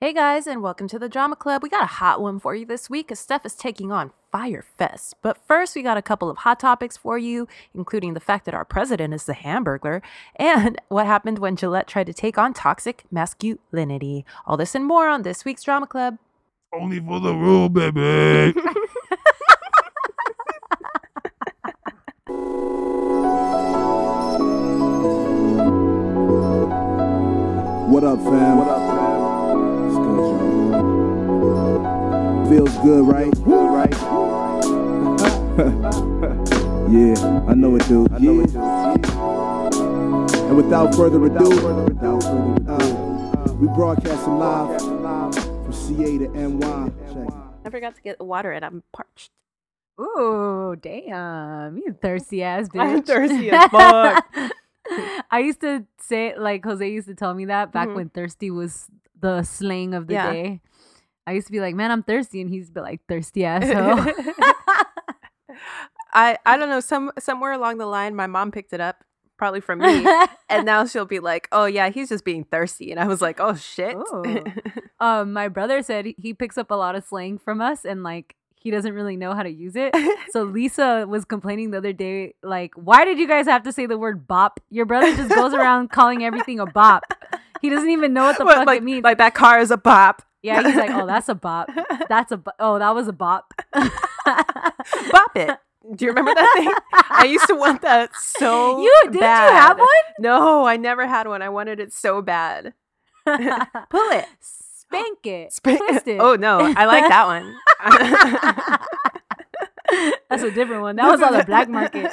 Hey guys, and welcome to the Drama Club. We got a hot one for you this week as Steph is taking on Fyre Fest. But first, we got a couple of hot topics for you, including the fact that our president is the Hamburglar and what happened when Gillette tried to take on toxic masculinity. All this and more on this week's Drama Club. Only for the rule, baby. What up, fam? What up, Feels good, right? Right? yeah, I know it, dude. I know it, dude. And without further ado, uh, we broadcasting live from CA to NY. Check. I forgot to get water and I'm parched. Ooh, damn. You thirsty ass bitch. I'm thirsty as fuck. I used to say like Jose used to tell me that back Mhm. when thirsty was the slang of the Yeah. day. I used to be like, man, I'm thirsty, and he's be like, thirsty asshole. I I don't know some somewhere along the line my mom picked it up probably from me and now she'll be like oh yeah he's just being thirsty and I was like oh shit um, my brother said he- picks up a lot of slang from us, and like he doesn't really know how to use it. So Lisa was complaining the other day, like, why did you guys have to say the word bop? Your brother just goes around calling everything a bop. He doesn't even know what the What, fuck like, it means. like that car is a bop yeah, he's like, oh, that's a bop. That's a bo- oh, that was a bop. bop it do you remember that thing I used to want that so you did you have one? no I never had one I wanted it so bad pull it Spank it. Spank- Twist it. oh no I like that one That's a different one. That was on the black market.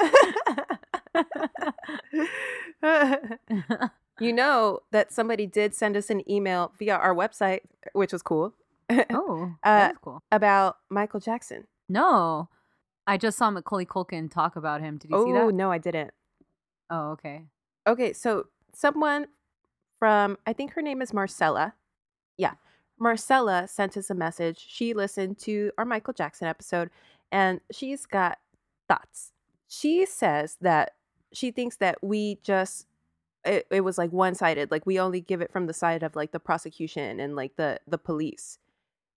You know that somebody did send us an email via our website, which was cool, oh, Uh, that's cool. about Michael Jackson. No, I just saw Macaulay Culkin talk about him. Did you see that? Oh, no, I didn't. Oh, okay. Okay, so someone from, I think her name is Marcella. Yeah, Marcella sent us a message. She listened to our Michael Jackson episode and she's got thoughts. She says that she thinks that we just it, it was like one-sided like we only give it from the side of like the prosecution and like the the police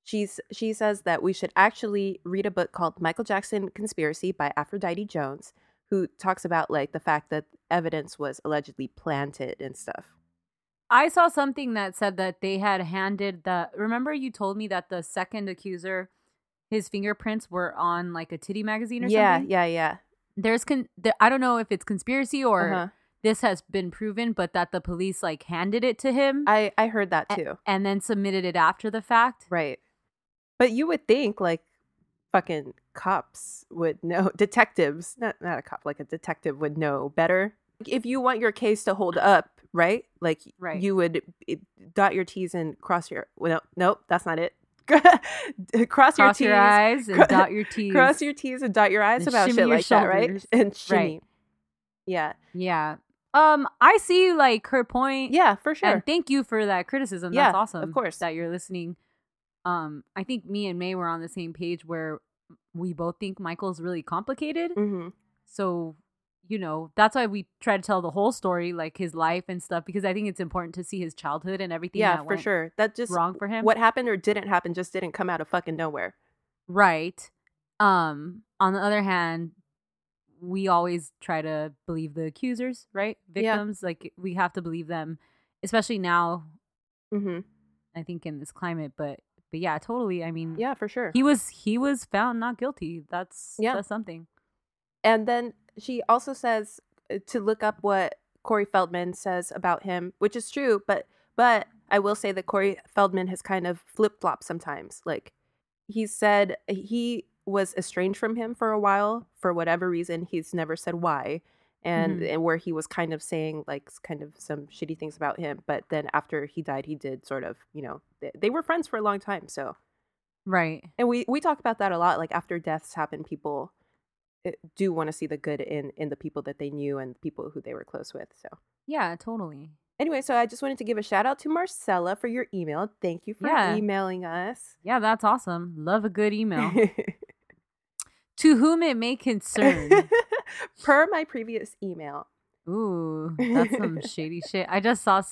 she's she says that we should actually read a book called michael jackson conspiracy by aphrodite jones who talks about like the fact that evidence was allegedly planted and stuff I saw something that said that they had handed the. Remember, you told me that the second accuser, his fingerprints were on like a titty magazine or yeah something. yeah yeah yeah. There's con. There, I don't know if it's conspiracy or uh-huh. This has been proven, but that the police like handed it to him i i heard that a- too and then submitted it after the fact. right but you would think like fucking cops would know detectives not not a cop like a detective would know better if you want your case to hold up right like Right. you would eh, dot your t's and cross your well, no nope that's not it cross, your Cross t's your eyes and cro- dot your T's. cross your t's and dot your i's And about shit your like that right and shimmy Right. yeah Yeah. Um, I see like her point. yeah for sure And thank you for that criticism. Yeah, That's awesome. of course. That you're listening. Um, I think me and May were on the same page where we both think Michael's really complicated. hmm So, you know, that's why we try to tell the whole story, like his life and stuff, because I think it's important to see his childhood and everything. yeah for sure that just Wrong for him. what happened or didn't happen just didn't come out of fucking nowhere Right. Um, on the other hand, we always try to believe the accusers, right? Yeah. Victims, like we have to believe them, especially now, hmm I think in this climate, but but yeah, totally. I mean, yeah for sure he was he was found not guilty. That's Yeah. that's something. And then she also says uh, to look up what Corey Feldman says about him, which is true, but but I will say that Corey Feldman has kind of flip flopped sometimes. Like he said he was estranged from him for a while for whatever reason. He's never said why. And, Mhm. and where he was kind of saying like kind of some shitty things about him, but then after he died, he did sort of you know they, they were friends for a long time. So Right. and we we talk about that a lot like after deaths happen people uh, do want to see the good in in the people that they knew and people who they were close with so Yeah, totally. anyway so i just wanted to give a shout out to marcella for your email thank you for Yeah. emailing us Yeah, that's awesome. Love a good email. To whom it may concern. per my previous email Ooh, that's some shady shit. I just saw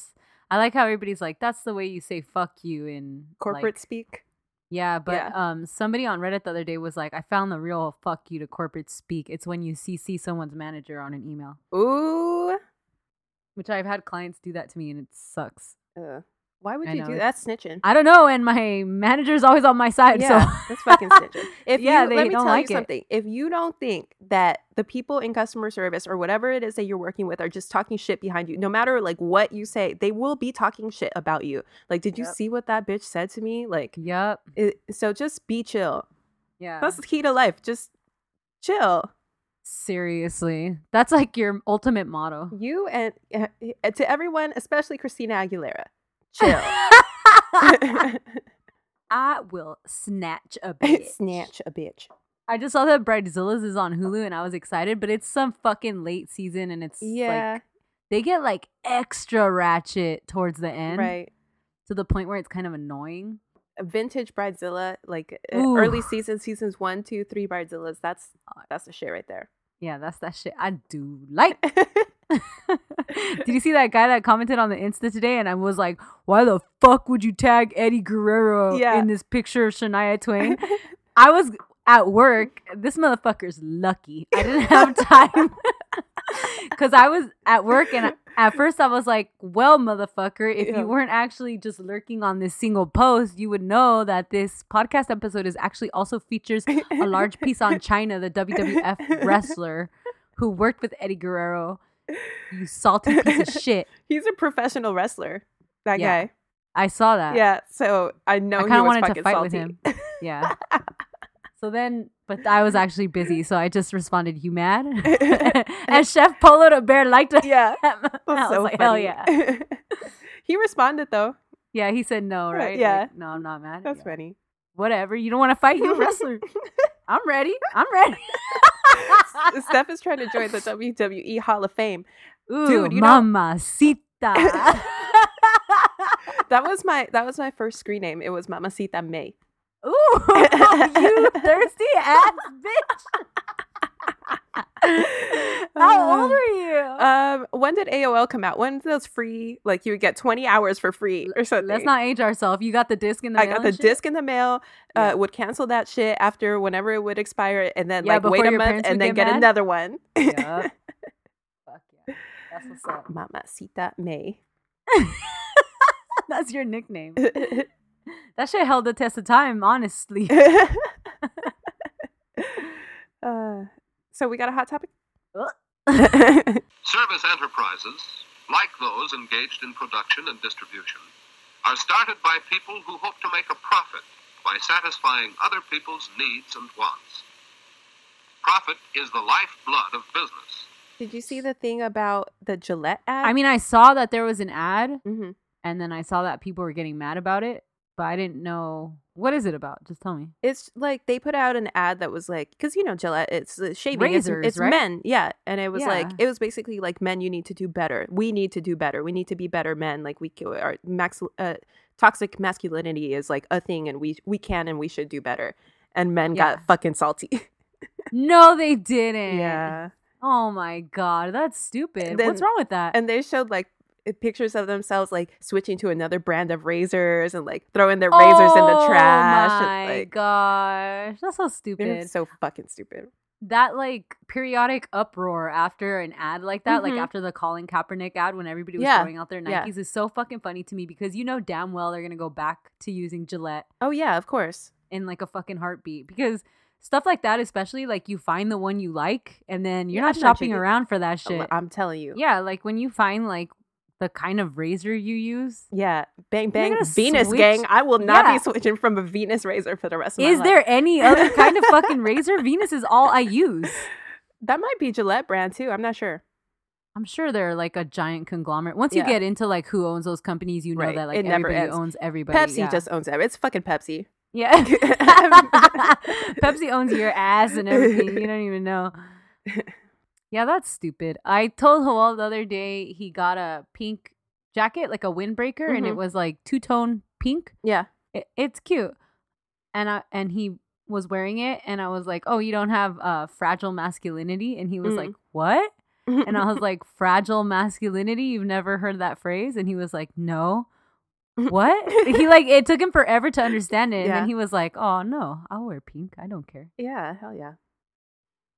I like how everybody's like, that's the way you say fuck you in Corporate like- speak. yeah, but Yeah. um, somebody on Reddit the other day was like, I found the real fuck you to corporate speak. It's when you CC someone's manager on an email, Ooh. which I've had clients do that to me and it sucks. Uh, why would I you know, do that? Snitching. I don't know, and my manager's always on my side. Yeah, so that's fucking snitching. If Yeah, you, they let me don't tell like it. you something. If you don't think that the people in customer service or whatever it is that you're working with are just talking shit behind you, no matter like what you say, they will be talking shit about you. Like, did you see what that bitch said to me? Like, Yep. it, so just be chill. Yeah. That's the key to life. Just chill. Seriously. That's like your ultimate motto. You and uh, to everyone, especially Christina Aguilera, chill. I will snatch a bitch. Snatch a bitch. I just saw that Bridezillas is on Hulu and I was excited, but it's some fucking late season and it's Yeah, like they get like extra ratchet towards the end. right. To the point where it's kind of annoying. vintage bridezilla like uh, Ooh. early season seasons one two three bridezillas that's that's the shit right there Yeah, that's that shit I do like. Did you see that guy that commented on the Insta today? And I was like, why the fuck would you tag Eddie Guerrero Yeah. in this picture of Shania Twain? I was at work. This motherfucker's lucky. I didn't have time. Because I was at work and at first I was like, well, motherfucker, if Yeah. you weren't actually just lurking on this single post, you would know that this podcast episode is actually also features a large piece on Chyna, the WWF wrestler who worked with Eddie Guerrero. You salty piece of shit. he's a professional wrestler that Yeah. guy I saw that. yeah so i know I kind of wanted to fight salty. with him. Yeah. So then, but I was actually busy, so I just responded, "You mad?" and Chef Polo the Bear liked it. yeah I that's was so like, "Hell yeah!" he responded though Yeah, he said no, Right, yeah. Like, no, I'm not mad. that's funny Whatever. You don't want to fight? You wrestler. I'm ready. I'm ready. steph is trying to join the wwe hall of fame Ooh, Dude, you know- mamacita. that was my that was my first screen name it was mamacita may Ooh, you thirsty ass bitch. How old are you? Um, when did AOL come out? When those free? Like you would get twenty hours for free or something. Let's not age ourselves. You got the disc in the mail. I got the shit? disc in the mail. Uh, Yeah. would cancel that shit after whenever it would expire, and then Yeah, like wait a month and then get get another one. Yup. Fuck yeah. That's what's up. Mamacita May. That's your nickname. That shit held the test of time, honestly. uh, so we got a hot topic. Service enterprises, like those engaged in production and distribution, are started by people who hope to make a profit by satisfying other people's needs and wants. Profit is the lifeblood of business. Did you see the thing about the Gillette ad? I mean, I saw that there was an ad, hmm and then I saw that people were getting mad about it, but I didn't know what is it about. Just tell me. it's like they put out an ad that was like, because you know Gillette, it's uh, shaving, it's, Razors, it's right? men, yeah, and it was like it was basically like men, you need to do better. We need to do better. We need to be better men. Like we our max uh, toxic masculinity is like a thing, and we we can and we should do better. And men Yeah. got fucking salty. No, they didn't. yeah, Oh my god, that's stupid. Then- What's wrong with that? and they showed like pictures of themselves like switching to another brand of razors and like throwing their razors in the trash. Oh and, my like, gosh, that's so stupid. so fucking stupid. that like periodic uproar after an ad like that, like Mhm. after the Colin Kaepernick ad when everybody was Yeah, throwing out their Nikes, yeah. is so fucking funny to me because you know damn well they're gonna go back to using Gillette Oh yeah, of course. in like a fucking heartbeat because stuff like that, especially like you find the one you like and then you're Yeah, not I'm shopping chicken. around for that shit. I'm telling you. Yeah, like when you find like the kind of razor you use. Yeah, bang bang, Venus switch- gang. I will not Yeah. be switching from a Venus razor for the rest of my life. Is there any other kind of fucking razor? Venus is all I use. That might be Gillette brand too. I'm not sure. I'm sure they're like a giant conglomerate. Once you get into like who owns those companies, you know Right. that like It never everybody ends. owns everybody. Pepsi yeah. just owns it. It's fucking Pepsi. yeah. Pepsi owns your ass and everything. You don't even know. Yeah, that's stupid. I told Joel the other day he got a pink jacket, like a windbreaker, and it Mhm. was like two tone pink. Yeah. It, it's cute, and I and he was wearing it, and I was like, "Oh, you don't have uh fragile masculinity," and he was Mm. like, "What?" And I was like, fragile masculinity? You've never heard that phrase? And he was like, no. What? he like, it took him forever to understand it. And Yeah. then he was like, oh, no, I'll wear pink. I don't care. yeah, hell yeah.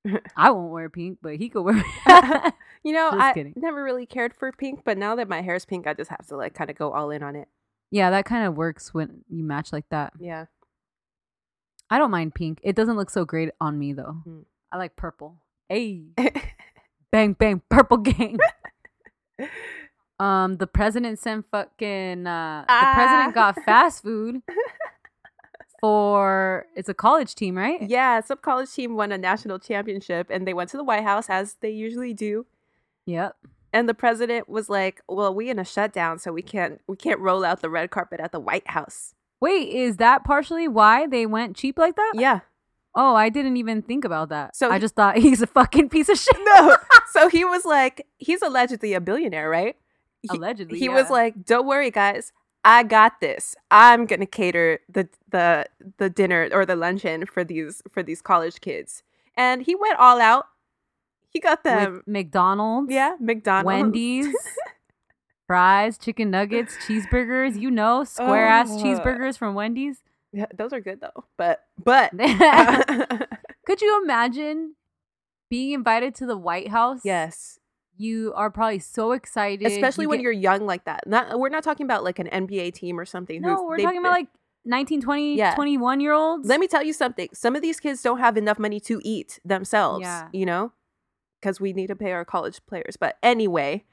I won't wear pink, but he could wear You know, I kidding. never really cared for pink, but now that my hair's pink, I just have to like kind of go all in on it. Yeah, that kind of works when you match like that. Yeah. I don't mind pink. It doesn't look so great on me though. Mm. I like purple. Hey, bang bang, purple gang. um, the president sent fucking. Uh, the Ah. president got fast food for. It's a college team, right? yeah, some college team won a national championship and they went to the White House as they usually do. Yep. And the president was like, "Well, we in a shutdown, so we can't we can't roll out the red carpet at the White House." Wait, is that partially why they went cheap like that? Yeah. Oh, I didn't even think about that. So I just thought he's a fucking piece of shit. No. so he was like, he's allegedly a billionaire, right? He- Allegedly, he was yeah. like, "Don't worry, guys. I got this. I'm gonna cater the the the dinner or the luncheon for these for these college kids." And he went all out. He got them, With McDonald's. yeah, McDonald's, Wendy's, fries, chicken nuggets, cheeseburgers, you know, square ass Oh. cheeseburgers from Wendy's. Yeah, those are good though. But but Could you imagine being invited to the White House? yes, You are probably so excited. especially you when get- you're young like that. Not we're not talking about like an NBA team or something. No, we're talking about like 19, 20, Yeah. 21 year olds. Let me tell you something. Some of these kids don't have enough money to eat themselves. Yeah. You know, because we need to pay our college players. But anyway,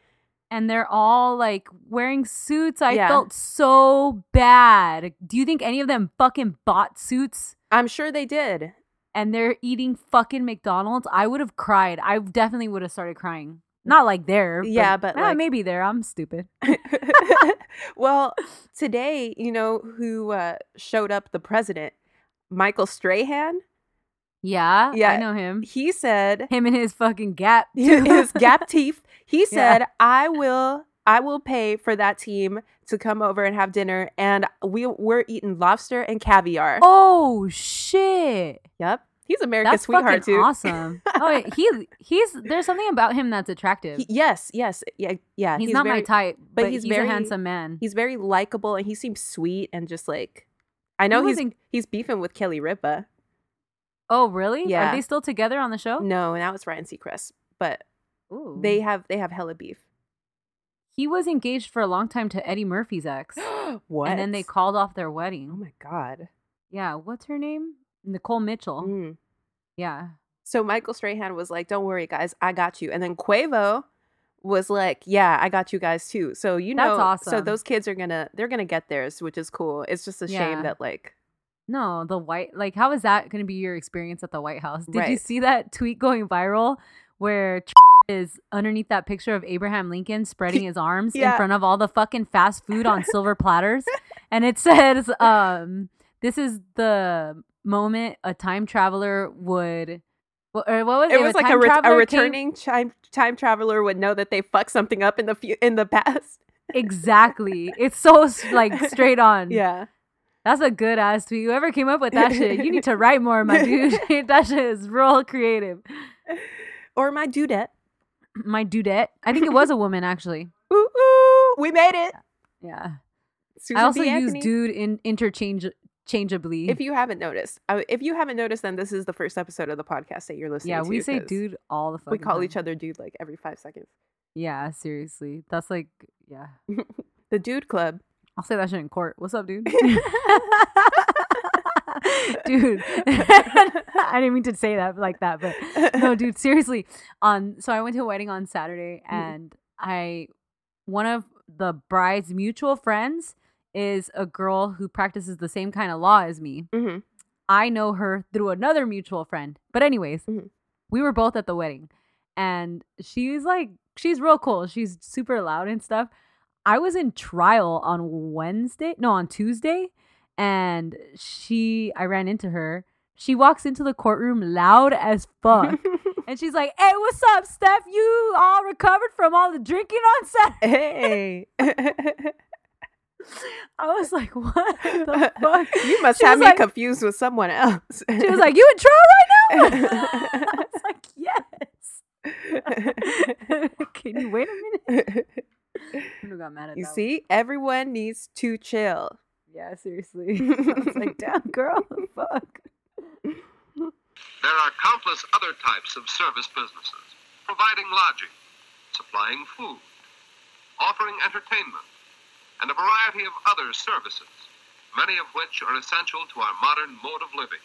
and they're all like wearing suits. I Yeah. felt so bad. Do you think any of them fucking bought suits? I'm sure they did. and they're eating fucking McDonald's, I would have cried. I definitely would have started crying. Not like there. Yeah, but, eh, like- maybe there. I'm stupid. well, today, you know who uh, showed up? The president, Michael Strahan. Yeah, Yeah. I know him. He said Him and his fucking gap. his gap teeth. He Yeah. said, "I will, I will pay for that team to come over and have dinner, and we we're eating lobster and caviar." Oh shit. Yep, he's America's That's sweetheart fucking too. awesome. oh, he he's there's something about him that's attractive. He- yes, yes, yeah, yeah. he's, not very, my type, but but, he's he's, very- a handsome man. He's very likable, and he seems sweet and just like. I know He he's in- he's beefing with Kelly Ripa. oh, really? Yeah. Are they still together on the show? No, now it's Ryan Seacrest, but Ooh. they have they have hella beef. he was engaged for a long time to Eddie Murphy's ex, what? and then they called off their wedding. Oh my god. Yeah, what's her name? Nicole Mitchell. Mm. Yeah. So Michael Strahan was like, "Don't worry, guys, I got you." And then Quavo was like, "Yeah, I got you guys too." So you That's know, so those kids are gonna they're gonna get theirs, which is cool. It's just a shame that like No, the white like how is that going to be your experience at the White House? Did you see that tweet going viral where is underneath that picture of Abraham Lincoln spreading his arms Yeah. in front of all the fucking fast food on silver platters and it says um this is the moment a time traveler would wha- or what was it? it was like a, ret- a traveler came- returning time time traveler would know that they fucked something up in the fu- in the past. exactly. It's so like straight on. Yeah. That's a good ass tweet. Whoever came up with that shit, you need to write more, my dude. that shit is real creative. Or my dudette. My dudette. I think it was a woman actually. Ooh, ooh, we made it. Yeah. Susan I also use dude in interchange changeably. If you haven't noticed, uh, if you haven't noticed, then this is the first episode of the podcast that you're listening yeah, to. we say dude all the fucking We call time. each other dude like every five seconds. Yeah, seriously. That's like yeah. The Dude Club. I'll say that shit in court. What's up, dude? dude. I didn't mean to say that like that, but no, dude, seriously. Um, so I went to a wedding on Saturday, Mm. and I, one of the bride's mutual friends is a girl who practices the same kind of law as me. hmm I know her through another mutual friend. But anyways, Mhm. we were both at the wedding, and she's like, she's real cool. She's super loud and stuff. I was in trial on Wednesday, no, on Tuesday, and she, I ran into her. She walks into the courtroom loud as fuck. And she's like, "Hey, what's up, Steph? You all recovered from all the drinking on Saturday?" hey. I was like, "What the fuck?" You must She have me like- confused with someone else. She was like, "You in trial right now?" I was like, "Yes." Can you wait a minute? Who got mad at you that one. see, everyone needs to chill. Yeah, seriously. I was like, damn, girl, fuck. There are countless other types of service businesses, providing lodging, supplying food, offering entertainment, and a variety of other services, many of which are essential to our modern mode of living,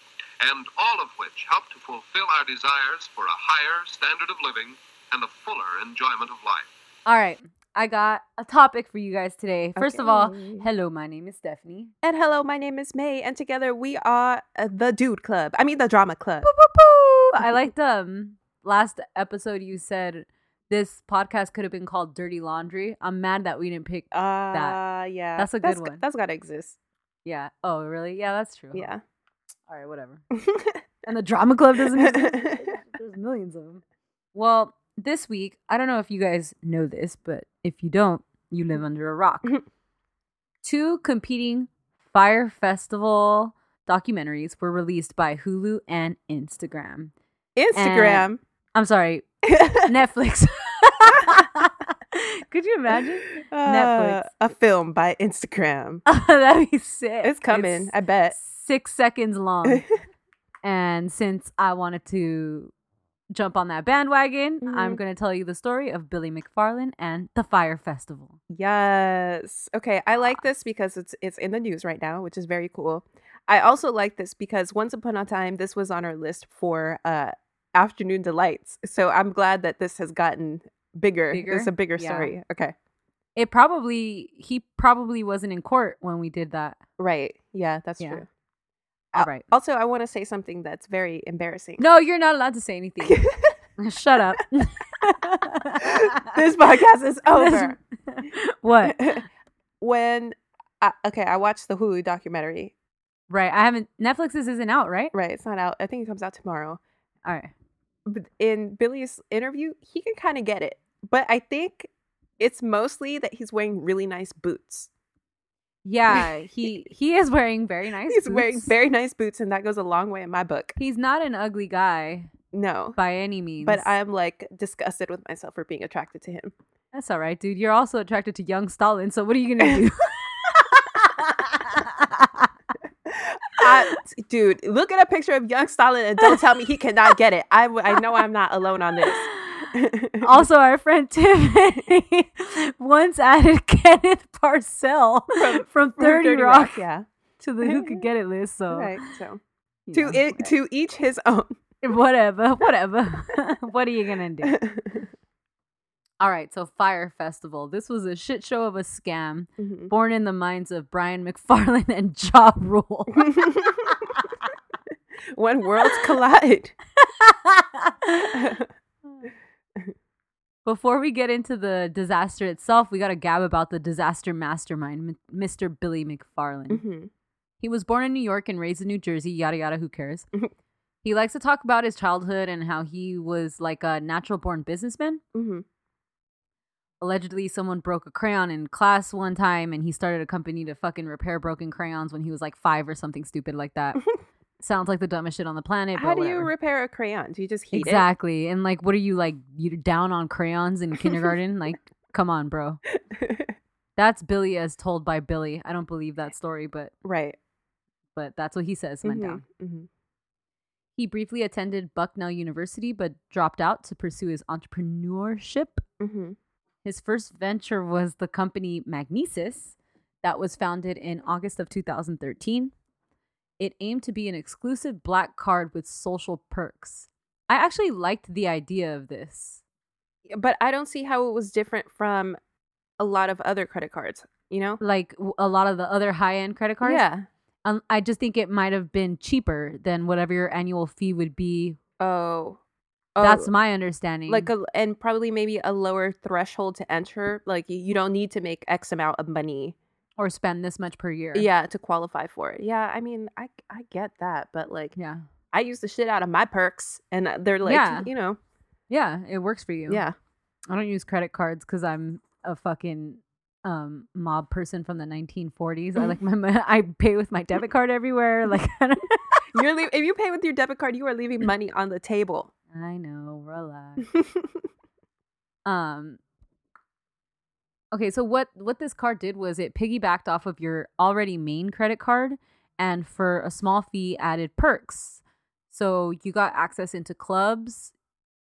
and all of which help to fulfill our desires for a higher standard of living and a fuller enjoyment of life. All right, I got a topic for you guys today. First of all, hello, my name is Stephanie. And hello, my name is May, and together we are uh, the Dude Club. I mean, the Drama Club. Boo, boo, boo. I liked um last episode you said this podcast could have been called Dirty Laundry. I'm mad that we didn't pick. Uh, yeah. That's a good g- one. That's got to exist. Yeah. Oh, really? Yeah, that's true. Yeah. All right, whatever. And the drama club doesn't exist. There's millions of them. Well, this week, I don't know if you guys know this, but if you don't, you live under a rock. Two competing Fyre Festival documentaries were released by Hulu and Instagram. Instagram. I'm sorry, Netflix. Could you imagine? Netflix. Uh, a film by Instagram. That'd be sick. It's coming. It's I bet. six seconds long. and since I wanted to jump on that bandwagon, I'm Mhm. going to tell you the story of Billy McFarland and the Fyre Festival. Yes. Okay, I like this because it's it's in the news right now, which is very cool. I also like this because once upon a time this was on our list for uh afternoon delights. So I'm glad that this has gotten bigger. Bigger? It's a bigger Yeah. story. Okay. It probably, he probably wasn't in court when we did that. Right. Yeah, that's Yeah. true. All right. Also, I want to say something that's very embarrassing. No, you're not allowed to say anything. Shut up. this podcast is over. what? when I, okay, I watched the Hulu documentary. Right. I haven't, Netflix's isn't out, right? Right, it's not out. I think it comes out tomorrow. All right. In Billy's interview, he can kind of get it. But I think it's mostly that he's wearing really nice boots. Yeah, he he is wearing very nice. he's wearing very nice boots, and that goes a long way in my book. He's not an ugly guy No. by any means. But I'm like disgusted with myself for being attracted to him. That's all right, dude. You're also attracted to young Stalin, so what are you gonna do? Dude, look at a picture of young Stalin and don't tell me he cannot get it. I, w- I know I'm not alone on this. also, our friend Tiffany once added Kenneth Parcell from, From 30, Rock, yeah. to the Who Could Get It list. So, Right. So to know, it, to each his own. whatever, whatever. what are you gonna do? All right, so Fyre Festival. This was a shit show of a scam Mhm. born in the minds of Brian McFarland and Ja Rule. when worlds collide. Before we get into the disaster itself, we got to gab about the disaster mastermind, M- Mr. Billy McFarland. Mhm. He was born in New York and raised in New Jersey, yada yada, who cares? Mhm. he likes to talk about his childhood and how he was like a natural born businessman. Mhm. Allegedly, someone broke a crayon in class one time and he started a company to fucking repair broken crayons when he was like five or something stupid like that. Sounds like the dumbest shit on the planet. How do you repair a crayon? Do you just heat exactly. And like, what are you like? You're down on crayons in kindergarten? like, come on, bro. That's Billy as told by Billy. I don't believe that story, but right. but that's what he says went Mhm, down. mhm. He briefly attended Bucknell University, but dropped out to pursue his entrepreneurship. Mhm. His first venture was the company Magnises, that was founded in August of 2013. It aimed to be an exclusive black card with social perks. I actually liked the idea of this. But I don't see how it was different from a lot of other credit cards. You know? Like a lot of the other high end credit cards. Yeah. Um, I just think it might have been cheaper than whatever your annual fee would be. Oh. That's my understanding. like a and probably maybe a lower threshold to enter. Like you, don't need to make X amount of money. or spend this much per year. Yeah, to qualify for it. Yeah, I mean, I I get that, but like Yeah. I use the shit out of my perks, and uh, they're like, Yeah. you know, Yeah. It works for you. yeah. I don't use credit cards because I'm a fucking um mob person from the 1940s. I like my, my I pay with my debit card everywhere. Like I don't- You're leave- if you pay with your debit card, you are leaving money on the table. I know, relax. um okay so what what this card did was it piggybacked off of your already main credit card and for a small fee added perks so you got access into clubs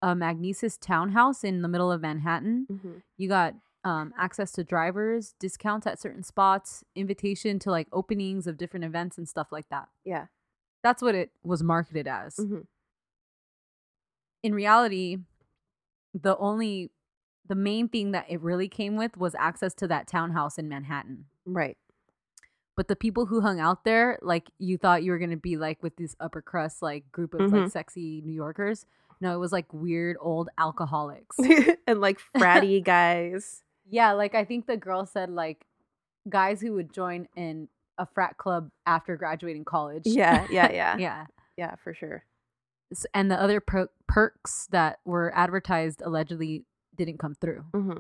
a magnises townhouse in the middle of manhattan Mhm. you got um, access to drivers discounts at certain spots invitation to like openings of different events and stuff like that Yeah. that's what it was marketed as Mhm. In reality, the only the main thing that it really came with was access to that townhouse in Manhattan. Right. But the people who hung out there, like you thought you were gonna be like with this upper crust like group of Mhm. like sexy New Yorkers. No, it was like weird old alcoholics. and like fratty guys. yeah, like I think the girl said like guys who would join in a frat club after graduating college. Yeah, yeah, yeah. yeah. Yeah, for sure. And the other per- perks that were advertised allegedly didn't come through. hmm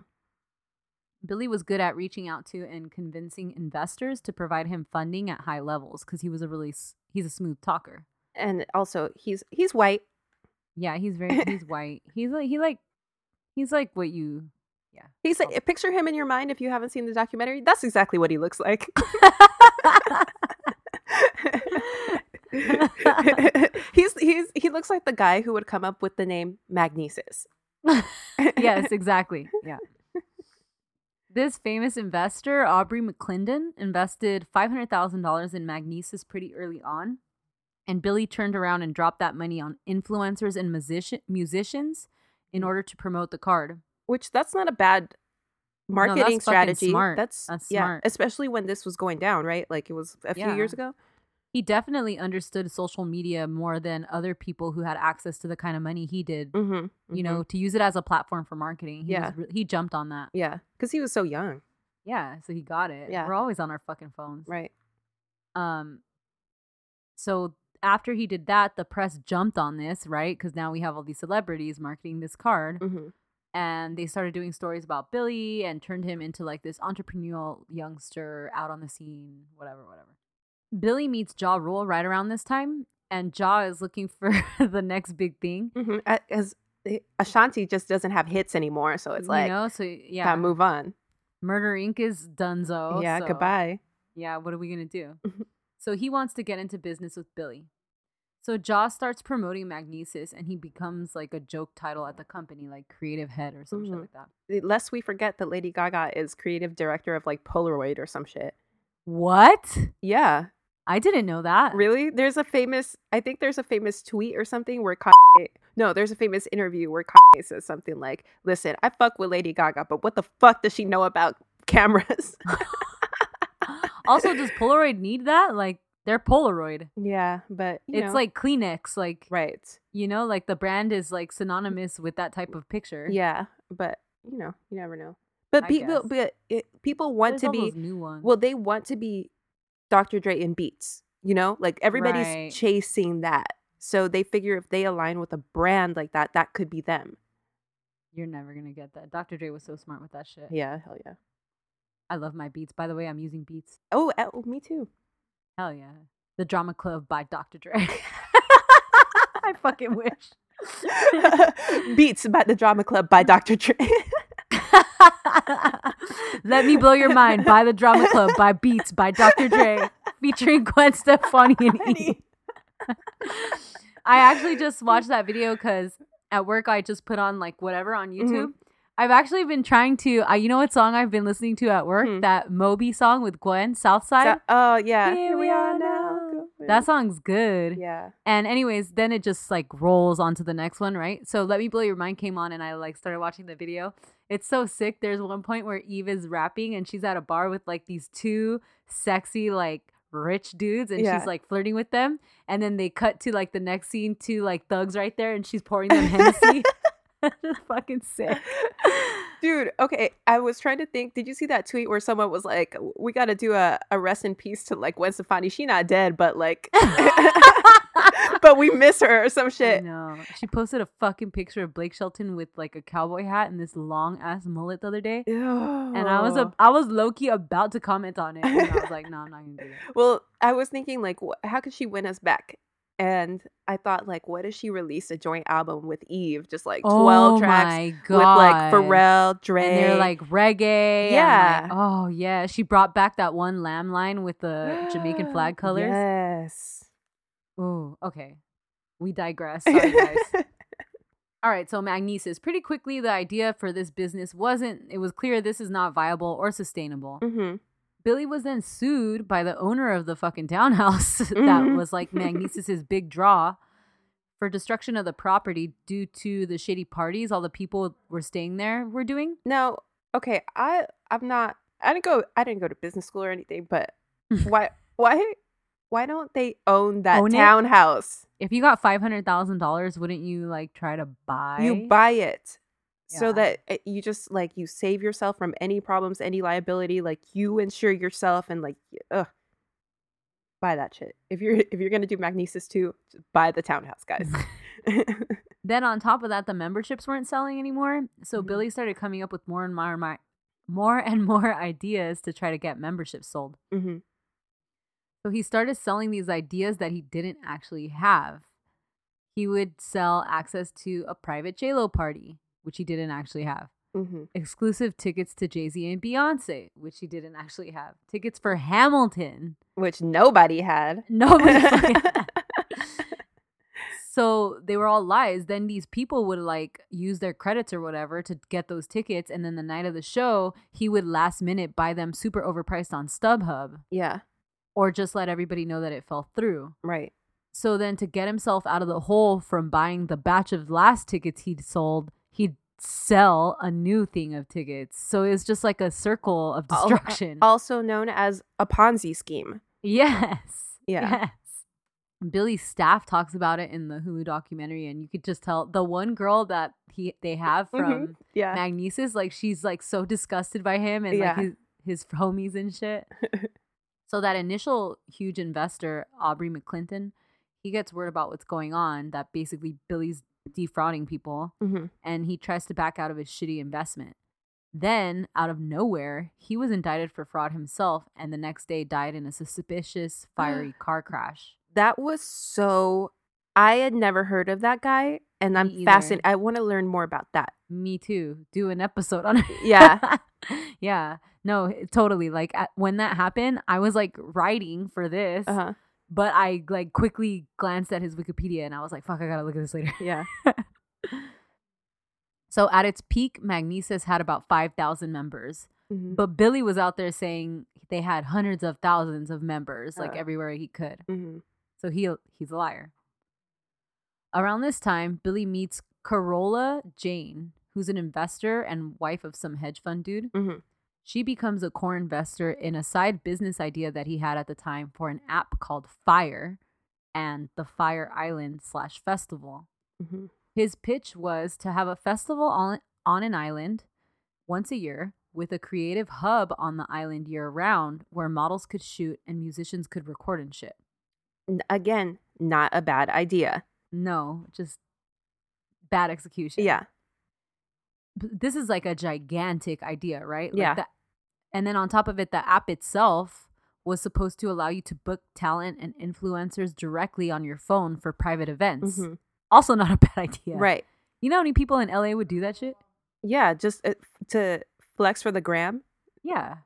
Billy was good at reaching out to and convincing investors to provide him funding at high levels because he was a really s- he's a smooth talker. And also, he's he's white. Yeah, he's very he's white. He's like he like he's like what you yeah. He's like, picture him in your mind if you haven't seen the documentary. That's exactly what he looks like. he's he's he looks like the guy who would come up with the name Magnises. yes, exactly. Yeah. This famous investor, Aubrey McClendon, invested $500,000 in Magnises pretty early on. And Billy turned around and dropped that money on influencers and musician- musicians in mm. order to promote the card. Which that's not a bad marketing that's strategy. smart. That's That's yeah, smart. especially when this was going down, right? Like it was a few years ago. He definitely understood social media more than other people who had access to the kind of money he did. Mm-hmm. You know, to use it as a platform for marketing. He Yeah. was he jumped on that. yeah, because he was so young, Yeah, so he got it. Yeah. We're always on our fucking phones. right? Um, so after he did that, the press jumped on this, right? Because now we have all these celebrities marketing this card, Mm-hmm. and they started doing stories about Billy and turned him into like this entrepreneurial youngster out on the scene, whatever, whatever. Billy meets Ja Rule right around this time, and Ja is looking for the next big thing. Mm-hmm. As Ashanti just doesn't have hits anymore, so it's like you know, so yeah, gotta move on. Murder Inc. is donezo. yeah, so- goodbye. yeah, what are we gonna do? Mhm. so he wants to get into business with Billy. So Ja starts promoting Magnises and he becomes like a joke title at the company, like creative head or some shit Mhm. like that. Lest we forget that Lady Gaga is creative director of like Polaroid or some shit. What? Yeah, I didn't know that. really. There's a famous. I think there's a famous tweet or something where Kanye. No, there's a famous interview where Kanye says something like, "Listen, I fuck with Lady Gaga, but what the fuck does she know about cameras?" also, does Polaroid need that? Like they're Polaroid. yeah, but it's know, like Kleenex, like right. you know, like the brand is like synonymous with that type of picture. Yeah, but you know, you never know. But I people, guess. but it, people want There's to be new ones. well, they want to be Dr. Dre and Beats. You know, like everybody's Right. chasing that, so they figure if they align with a brand like that, that could be them. You're never gonna get that. Dr. Dre was so smart with that shit. Yeah, hell yeah. I love my beats. By the way, I'm using beats. Oh, uh, oh, me too. Hell yeah. The Drama Club by Dr. Dre. I fucking wish. Beats by the Drama Club by Dr. Dre. Let Me Blow Your Mind by The Drama Club by Beats by Dr. Dre featuring Gwen Stefani and E. I actually just watched that video because at work I just put on like whatever on Mm-hmm. YouTube. I've actually been trying to, uh, you know what song I've been listening to at work? Hmm. That Moby song with Gwen, Southside. So- oh yeah. Here we are now. That song's good. Yeah. And anyways, then it just like rolls onto the next one, right? So Let Me Blow Your Mind came on and I like started watching the video. It's so sick. There's one point where Eve is rapping and she's at a bar with like these two sexy like rich dudes and Yeah. she's like flirting with them and then they cut to like the next scene to like thugs right there and she's pouring them Hennessy. It's fucking sick. Dude, okay. I was trying to think. Did you see that tweet where someone was like, "We got to do a, a rest in peace to like Gwen Stefani. She not dead, but like, but we miss her or some shit." No, she posted a fucking picture of Blake Shelton with like a cowboy hat and this long ass mullet the other day. Ew. And I was a, I was low key about to comment on it, and I was like, no, I'm not gonna do that. well. I was thinking like, wh- how could she win us back? and I thought like, what if she released a joint album with Eve, just like oh twelve tracks my with like. Pharrell, Dre, and they're like reggae. Yeah. like, oh yeah. She brought back that one lamb line with the Jamaican flag colors. Yes. Ooh, okay. We digress. Sorry, guys. All right, so Magnises. Pretty quickly, the idea for this business wasn't, it was clear this is not viable or sustainable. hmm Billy was then sued by the owner of the fucking townhouse that Mhm. was like Magnises's big draw for destruction of the property due to the shady parties all the people were staying there were doing. Now, okay, I I'm not. I didn't go. I didn't go to business school or anything. But why why why don't they own that Own it? townhouse? If you got $500,000, wouldn't you like try to buy? You buy it so that it, you just like you save yourself from any problems, any liability. Like you insure yourself and like ugh. Buy that shit. If you're if you're gonna do Magnises too, buy the townhouse, guys. Then on top of that, the memberships weren't selling anymore. So Mhm. Billy started coming up with more and more, more, and more ideas to try to get memberships sold. hmm So he started selling these ideas that he didn't actually have. He would sell access to a private JLo party, which he didn't actually have. hmm Exclusive tickets to Jay Z and Beyonce, which he didn't actually have. Tickets for Hamilton. Which nobody had. Nobody had. So they were all lies. Then these people would like use their credits or whatever to get those tickets. And then the night of the show, he would last minute buy them super overpriced on StubHub yeah. Or just let everybody know that it fell through. Right. So then to get himself out of the hole from buying the batch of last tickets he'd sold, he'd sell a new thing of tickets. So it was just like a circle of destruction. Also known as a Ponzi scheme. yes. Yeah. Yes. Billy's staff talks about it in the Hulu documentary, and you could just tell the one girl that he they have from Mhm. Yeah. Magnises, like she's like so disgusted by him and Yeah. like his, his homies and shit. so that initial huge investor, Aubrey McClendon, he gets word about what's going on. That basically Billy's defrauding people, hmm and he tries to back out of his shitty investment. Then, out of nowhere, he was indicted for fraud himself, and the next day died in a suspicious fiery car crash. That was so. I had never heard of that guy, and I'm Me fascinated. I want to learn more about that. Me too. Do an episode on it. Yeah. yeah. No, totally. Like at, when that happened, I was like writing for this, Uh huh. but I like quickly glanced at his Wikipedia and I was like, fuck, I gotta look at this later. Yeah. So at its peak, Magnises had about 5,000 members. Mhm. But Billy was out there saying they had hundreds of thousands of members, like Uh. everywhere he could. Mhm. So he he's a liar. Around this time, Billy meets Carola Jain, who's an investor and wife of some hedge fund dude. Mhm. She becomes a core investor in a side business idea that he had at the time for an app called Fyre and the Fyre Island slash festival. Mhm. His pitch was to have a festival on, on an island once a year with a creative hub on the island year round where models could shoot and musicians could record and shit. Again, not a bad idea. No, just bad execution. Yeah. This is like a gigantic idea, right? Like Yeah. the- and then on top of it, the app itself was supposed to allow you to book talent and influencers directly on your phone for private events. Mhm. Also, not a bad idea. Right. You know how many people in LA would do that shit? Yeah. Just uh, to flex for the gram. Yeah.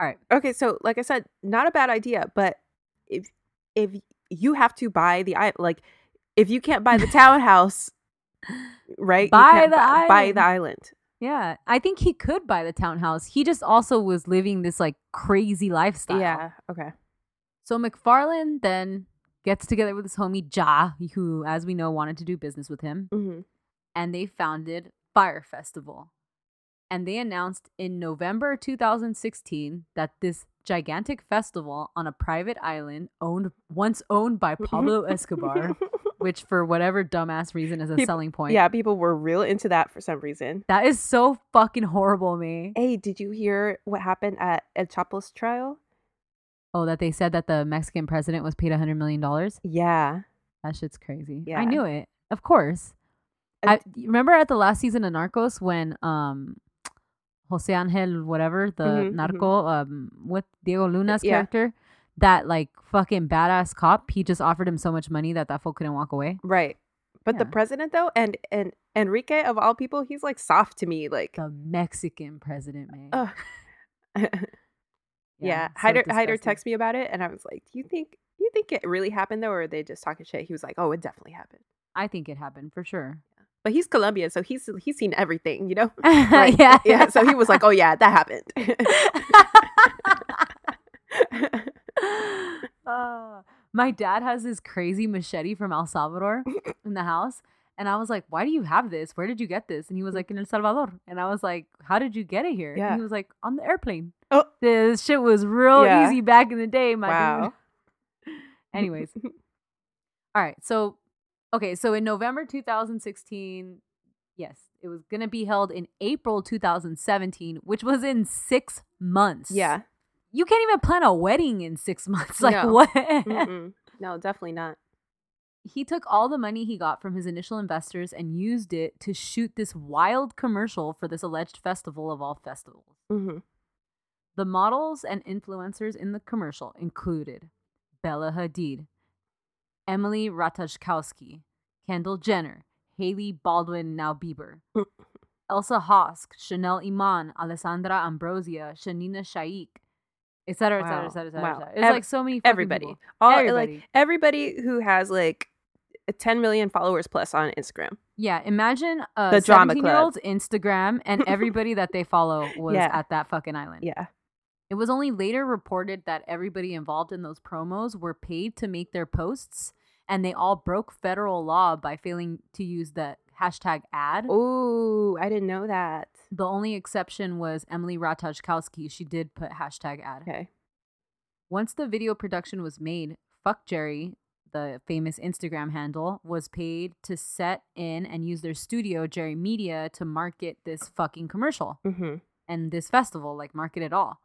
All right. Okay. So, like I said, not a bad idea. But if if you have to buy the like, if you can't buy the townhouse, right? Buy the Buy the island. island. Yeah. I think he could buy the townhouse. He just also was living this like crazy lifestyle. Yeah. Okay. So McFarland then gets together with his homie Ja, who, as we know, wanted to do business with him, hmm and they founded Fyre Festival. And they announced in November 2016 that this gigantic festival on a private island owned once owned by Pablo Escobar, which for whatever dumbass reason is a Peop- selling point. Yeah, people were real into that for some reason. That is so fucking horrible, me. Hey, did you hear what happened at El Chapo's trial? Oh, that they said that the Mexican president was paid $100 million? Yeah. That shit's crazy. Yeah. I knew it. Of course. I- I, remember at the last season of Narcos when um Jose Angel whatever the Mhm, mhm. narco um with Diego Luna's Yeah. character that like fucking badass cop, he just offered him so much money that that fool couldn't walk away. Right. But the president though, and and Enrique of all people, he's like soft to me. Like, The Mexican president, man. ugh. yeah. so Hyder Hyder texted me about it, and I was like, "Do you think do you think it really happened though, or are they just talking shit?" He was like, "Oh, it definitely happened." I think it happened for sure. But he's Colombian, so he's he's seen everything, you know. yeah, yeah. So he was like, "Oh yeah, that happened." Uh, my dad has this crazy machete from El Salvador in the house. And I was like, why do you have this? Where did you get this? And he was like, in El Salvador. And I was like, how did you get it here? Yeah. And he was like, on the airplane. Oh. This shit was real Yeah. easy back in the day, my wow. dude. Anyways. All right. So, okay. So in November 2016, yes, it was going to be held in April 2017, which was in six months. Yeah. You can't even plan a wedding in six months. Like, No. what? Mm-mm. No, definitely not. he took all the money he got from his initial investors and used it to shoot this wild commercial for this alleged festival of all festivals. hmm The models and influencers in the commercial included Bella Hadid, Emily Ratajkowski, Kendall Jenner, Hailey Baldwin, now Bieber, Elsa Hosk, Chanel Iman, Alessandra Ambrosio, Shanina Shaikh, etc., etc., Wow. etc., etc. Wow. It's Ev- like so many Everybody, people. all Everybody. like everybody who has like 10 million followers plus on Instagram. Yeah, imagine a The drama 17 year old's Instagram and everybody that they follow was Yeah. at that fucking island. Yeah. It was only later reported that everybody involved in those promos were paid to make their posts and they all broke federal law by failing to use the hashtag ad. Oh, I didn't know that. The only exception was Emily Ratajkowski. She did put hashtag ad. Okay. Once the video production was made, Fuck Jerry, the famous Instagram handle, was paid to set in and use their studio, Jerry Media, to market this fucking commercial hmm and this festival, like market it all.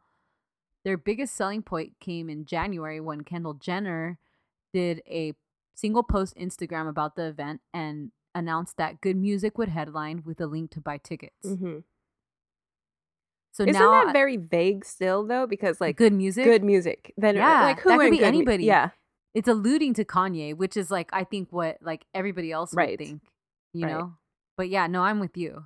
Their biggest selling point came in January when Kendall Jenner did a single post Instagram about the event and announced that Good Music would headline with a link to buy tickets. hmm So Isn't now that very vague still though? Because like good music, good music. Then Yeah, like who that could be good mu- anybody. yeah. it's alluding to Kanye, which is like I think what like everybody else would Right. think, you Right. know. But yeah, no, I'm with you.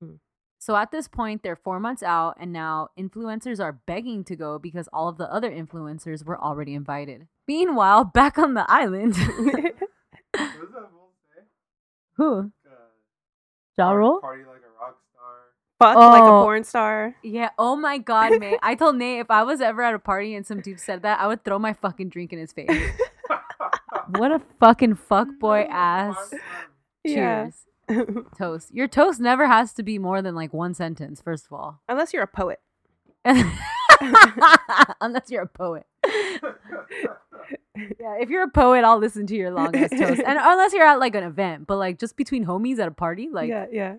Hmm. So at this point, they're four months out, and now influencers are begging to go because all of the other influencers were already invited. Meanwhile, back on the island, who? Ja Rule? Party like a rock star. Fuck like a Oh. porn star. Yeah. Oh my God, May. I told Nate if I was ever at a party and some dude said that, I would throw my fucking drink in his face. what a fucking fuckboy ass. Yeah. Cheers. Toast. Your toast never has to be more than like one sentence, first of all. Unless you're a poet. Unless you're a poet. Yeah, if you're a poet, I'll listen to your long ass toast. And unless you're at like an event, but like just between homies at a party, like yeah, yeah.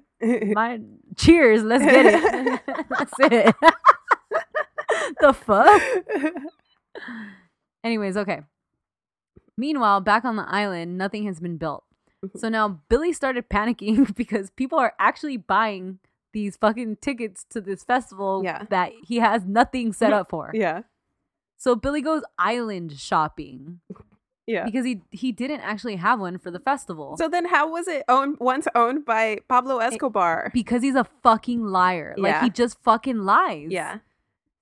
my cheers, let's get it. That's it. the fuck? Anyways, okay. Meanwhile, back on the island, nothing has been built. Mm-hmm. So now Billy started panicking because people are actually buying these fucking tickets to this festival Yeah. that he has nothing set up for. yeah. So Billy goes island shopping Yeah. because he he didn't actually have one for the festival. So then how was it owned once owned by Pablo Escobar? because he's a fucking liar. Like he just fucking lies. yeah.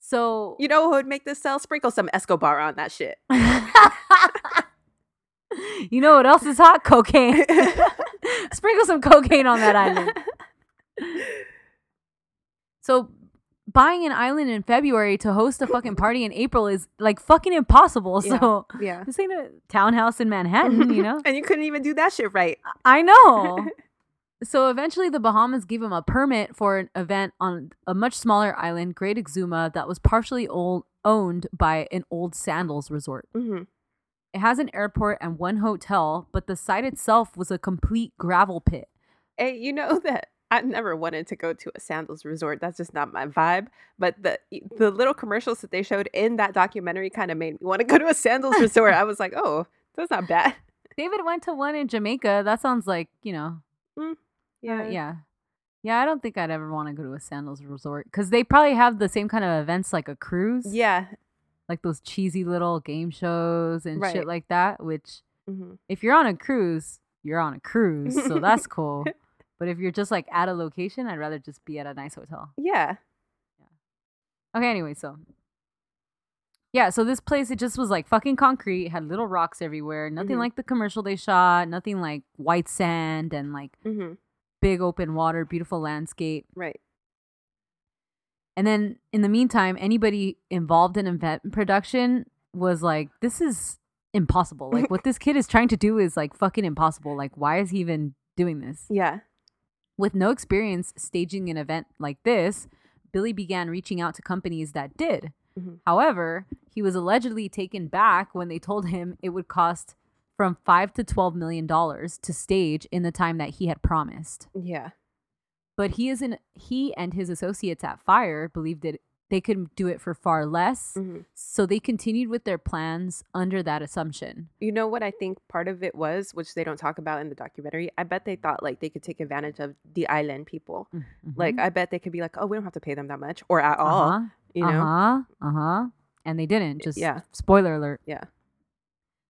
So You know who would make this sell? Sprinkle some Escobar on that shit. you know what else is hot? Cocaine. Sprinkle some cocaine on that island. So buying an island in February to host a fucking party in April is like fucking impossible. Yeah. So Yeah. this ain't a townhouse in Manhattan, you know? and you couldn't even do that shit right. I know. so eventually, the Bahamas gave him a permit for an event on a much smaller island, Great Exuma, that was partially old, owned by an old sandals resort. hmm It has an airport and one hotel, but the site itself was a complete gravel pit. Hey, you know that I've never wanted to go to a sandals resort. That's just not my vibe. But the the little commercials that they showed in that documentary kind of made me want to go to a sandals resort. I was like, oh, that's not bad. David went to one in Jamaica. That sounds like, you know, Yeah, uh, yeah. Yeah, I don't think I'd ever want to go to a sandals resort because they probably have the same kind of events like a cruise. yeah. like those cheesy little game shows and Right. shit like that. Which, hmm if you're on a cruise, you're on a cruise, so that's cool. But if you're just like at a location, I'd rather just be at a nice hotel. Yeah. Yeah. Okay, anyway, so yeah, so this place it just was like fucking concrete, had little rocks everywhere, nothing Mhm. like the commercial they shot, nothing like white sand and like hmm big open water, beautiful landscape. Right. And then in the meantime, anybody involved in event production was like, this is impossible. Like what this kid is trying to do is like fucking impossible. Like why is he even doing this? Yeah. With no experience staging an event like this, Billy began reaching out to companies that did. Mhm. However, he was allegedly taken back when they told him it would cost from 5 to 12 million dollars to stage in the time that he had promised. Yeah. But he is in he and his associates at Fyre believed that they could do it for far less. hmm So they continued with their plans under that assumption. You know what I think part of it was, which they don't talk about in the documentary? I bet they thought like they could take advantage of the island people. Like I bet they could be like, oh, we don't have to pay them that much or at all. uh-huh, You know? uh-huh, uh-huh. And they didn't. Just Yeah. spoiler alert. Yeah.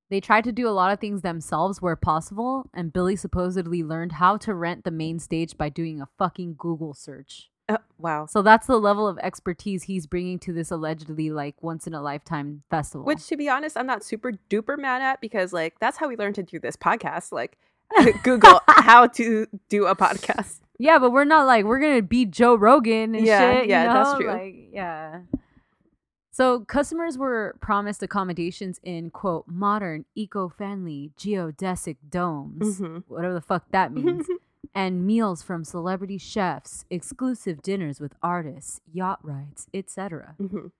They tried to do a lot of things themselves where possible, and Billy supposedly learned how to rent the main stage by doing a fucking Google search. Uh, wow. So that's the level of expertise he's bringing to this allegedly like once in a lifetime festival. Which, to be honest, I'm not super duper mad at because like that's how we learned to do this podcast. Like Google how to do a podcast. yeah, but we're not like we're gonna be Joe Rogan and Yeah, shit. you yeah, that's true. Like, yeah. So customers were promised accommodations in quote modern, eco-friendly geodesic domes, Mhm. whatever the fuck that means, and meals from celebrity chefs, exclusive dinners with artists, yacht rides, etc. Mhm.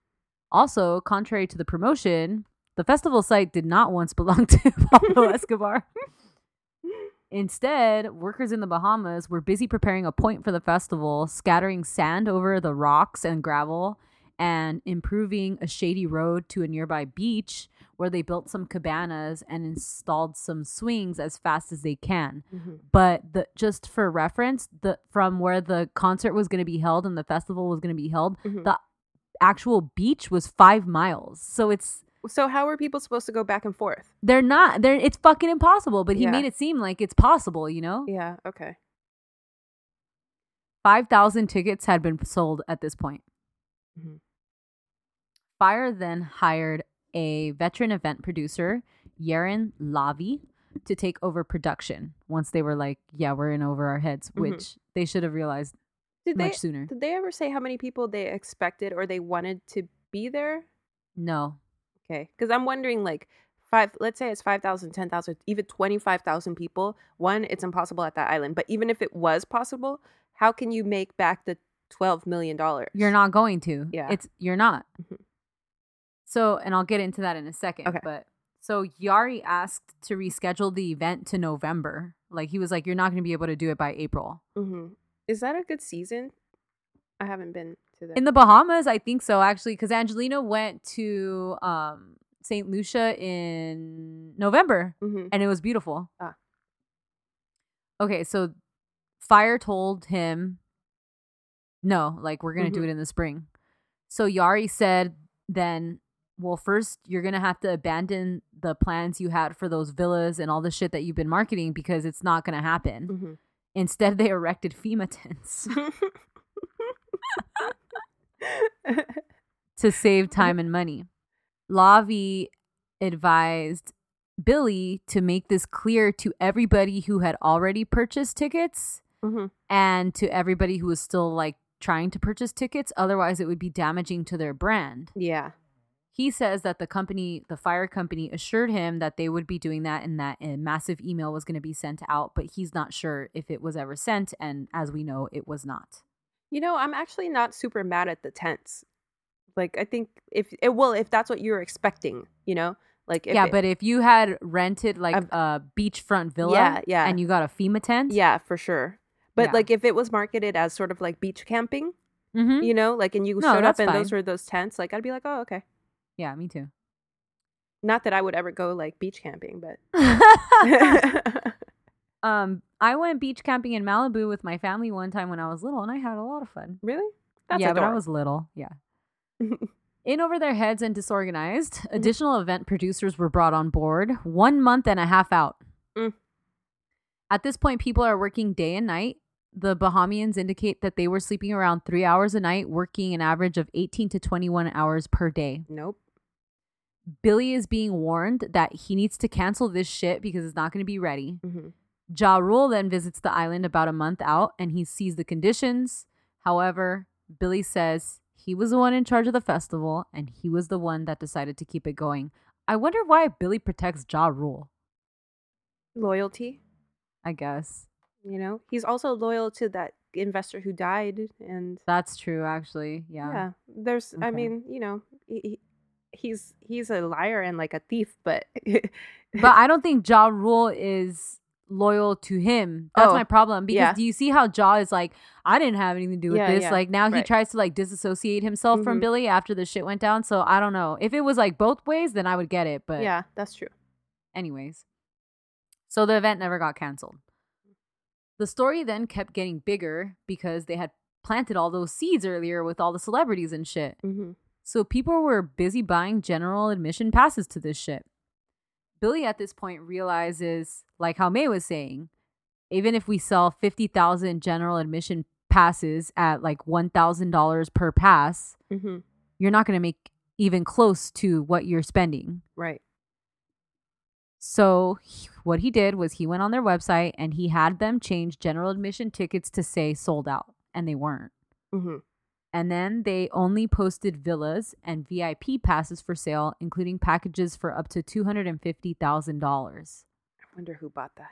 Also, contrary to the promotion, the festival site did not once belong to Pablo Escobar. Instead, workers in the Bahamas were busy preparing a point for the festival, scattering sand over the rocks and gravel, and improving a shady road to a nearby beach where they built some cabanas and installed some swings as fast as they can. Mhm. But the just for reference, the from where the concert was going to be held and the festival was going to be held, Mhm. the actual beach was 5 miles. So it's So how are people supposed to go back and forth? they're not they're it's fucking impossible, but he Yeah. made it seem like it's possible, you know? Yeah. Okay. 5,000 tickets had been sold at this point. Mhm. Fyre then hired a veteran event producer, Yaron Lavi, to take over production once they were like, yeah, we're in over our heads, Mhm. which they should have realized Did much they sooner. did they ever say how many people they expected or they wanted to be there? No. Okay, because I'm wondering like five. Let's say it's 5,000, 10,000, even twenty five thousand people. One, it's impossible at that island. But even if it was possible, how can you make back the twelve million dollars? You're not going to. Yeah. It's you're not. Mhm. So, and I'll get into that in a second. Okay. But so Yari asked to reschedule the event to November. Like he was like, you're not going to be able to do it by April. hmm Is that a good season? I haven't been to that. In the Bahamas, I think so actually, because Angelina went to um, St. Lucia in November, hmm and it was beautiful. Ah. Okay, so Fyre told him, no, like we're gonna do Mhm. it in the spring. So Yari said, then, well, first you're gonna have to abandon the plans you had for those villas and all the shit that you've been marketing because it's not gonna happen. hmm Instead, they erected FEMA tents to save time and money. Lavi advised Billy to make this clear to everybody who had already purchased tickets hmm and to everybody who was still like trying to purchase tickets. Otherwise, it would be damaging to their brand. Yeah. He says that the company, the Fyre company, assured him that they would be doing that and that a massive email was going to be sent out, but he's not sure if it was ever sent. And as we know, it was not. You know, I'm actually not super mad at the tents. Like, I think if it well, if that's what you're expecting, you know, like if yeah, it- but if you had rented like I've- a beachfront villa Yeah, yeah. and you got a FEMA tent, yeah, for sure. But Yeah. like if it was marketed as sort of like beach camping, hmm you know, like and you No, showed up and those were those tents, like I'd be like, oh, okay. Yeah, me too. Not that I would ever go like beach camping, but um, I went beach camping in Malibu with my family one time when I was little, and I had a lot of fun. really, that's yeah, but I was little. Yeah. In over their heads and disorganized, additional event producers were brought on board one month and a half out. Mm. At this point, people are working day and night. The Bahamians indicate that they were sleeping around three hours a night, working an average of 18 to 21 hours per day. Nope. Billy is being warned that he needs to cancel this shit because it's not going to be ready. hmm Ja Rule then visits the island about a month out and he sees the conditions. However, Billy says he was the one in charge of the festival and he was the one that decided to keep it going. I wonder why Billy protects Ja Rule, Loyalty. I guess. You know, he's also loyal to that investor who died, and That's true, actually. Yeah. yeah, there's. I mean, you know, he, he- he's he's a liar and like a thief, but But I don't think Ja Rule is loyal to him. That's Oh, my problem. Because yeah. do you see how Ja is like, I didn't have anything to do with Yeah, this? yeah, Like now he tries to like disassociate himself from Mhm. Billy after the shit went down. So I don't know. If it was like both ways, then I would get it. But yeah, that's true. anyways. So the event never got canceled. The story then kept getting bigger because they had planted all those seeds earlier with all the celebrities and shit. hmm So people were busy buying general admission passes to this shit. Billy at this point realizes, like how May was saying, even if we sell 50,000 general admission passes at like $1,000 per pass, hmm you're not going to make even close to what you're spending. Right. So he- what he did was he went on their website and he had them change general admission tickets to say sold out, and they weren't. hmm And then they only posted villas and VIP passes for sale, including packages for up to $250,000. I wonder who bought that.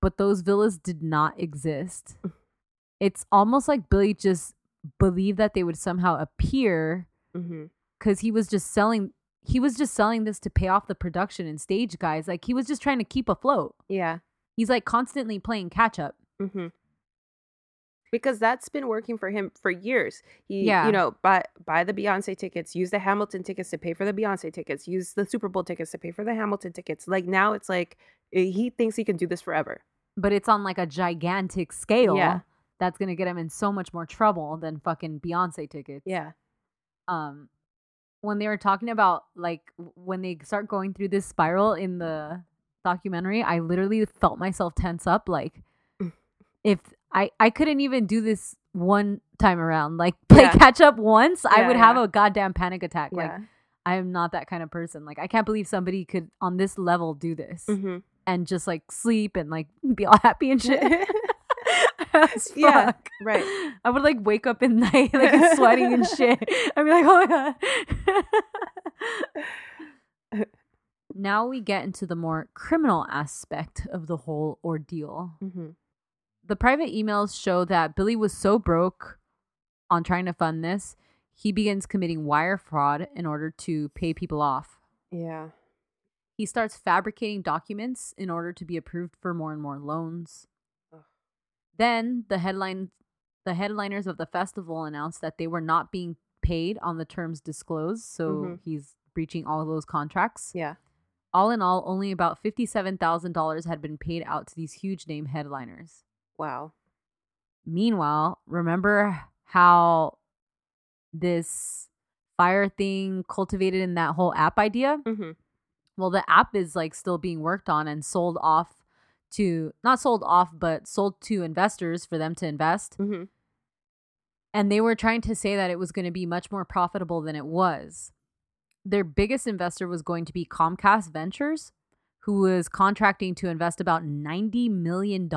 But those villas did not exist. It's almost like Billy just believed that they would somehow appear because he was just selling. He was just selling this to pay off the production and stage guys. Like he was just trying to keep afloat. Yeah. He's like constantly playing catch up. hmm Because that's been working for him for years. He, Yeah. you know, buy buy the Beyonce tickets, use the Hamilton tickets to pay for the Beyonce tickets, use the Super Bowl tickets to pay for the Hamilton tickets. Like now, it's like eh, he thinks he can do this forever. but it's on like a gigantic scale. Yeah. That's gonna get him in so much more trouble than fucking Beyonce tickets. Yeah. Um, when they were talking about like when they start going through this spiral in the documentary, I literally felt myself tense up. Like, if I I couldn't even do this one time around, like play Yeah. catch up once, I Yeah, would have a goddamn panic attack. Like, I am not that kind of person. Like, I can't believe somebody could on this level do this hmm and just like sleep and like be all happy and shit. As Yeah, fuck. right. I would like wake up in night like sweating and shit. I'd be like, oh my god. now we get into the more criminal aspect of the whole ordeal. hmm The private emails show that Billy was so broke on trying to fund this, he begins committing wire fraud in order to pay people off. Yeah. He starts fabricating documents in order to be approved for more and more loans. Then the headline the headliners of the festival announced that they were not being paid on the terms disclosed, so Mhm. he's breaching all those contracts. Yeah. All in all, only about $57,000 had been paid out to these huge name headliners. Wow. Meanwhile, remember how this Fyre thing cultivated in that whole app idea? hmm Well, the app is like still being worked on and sold off to not sold off, but sold to investors for them to invest. hmm And they were trying to say that it was going to be much more profitable than it was. Their biggest investor was going to be Comcast Ventures, who was contracting to invest about $90 million,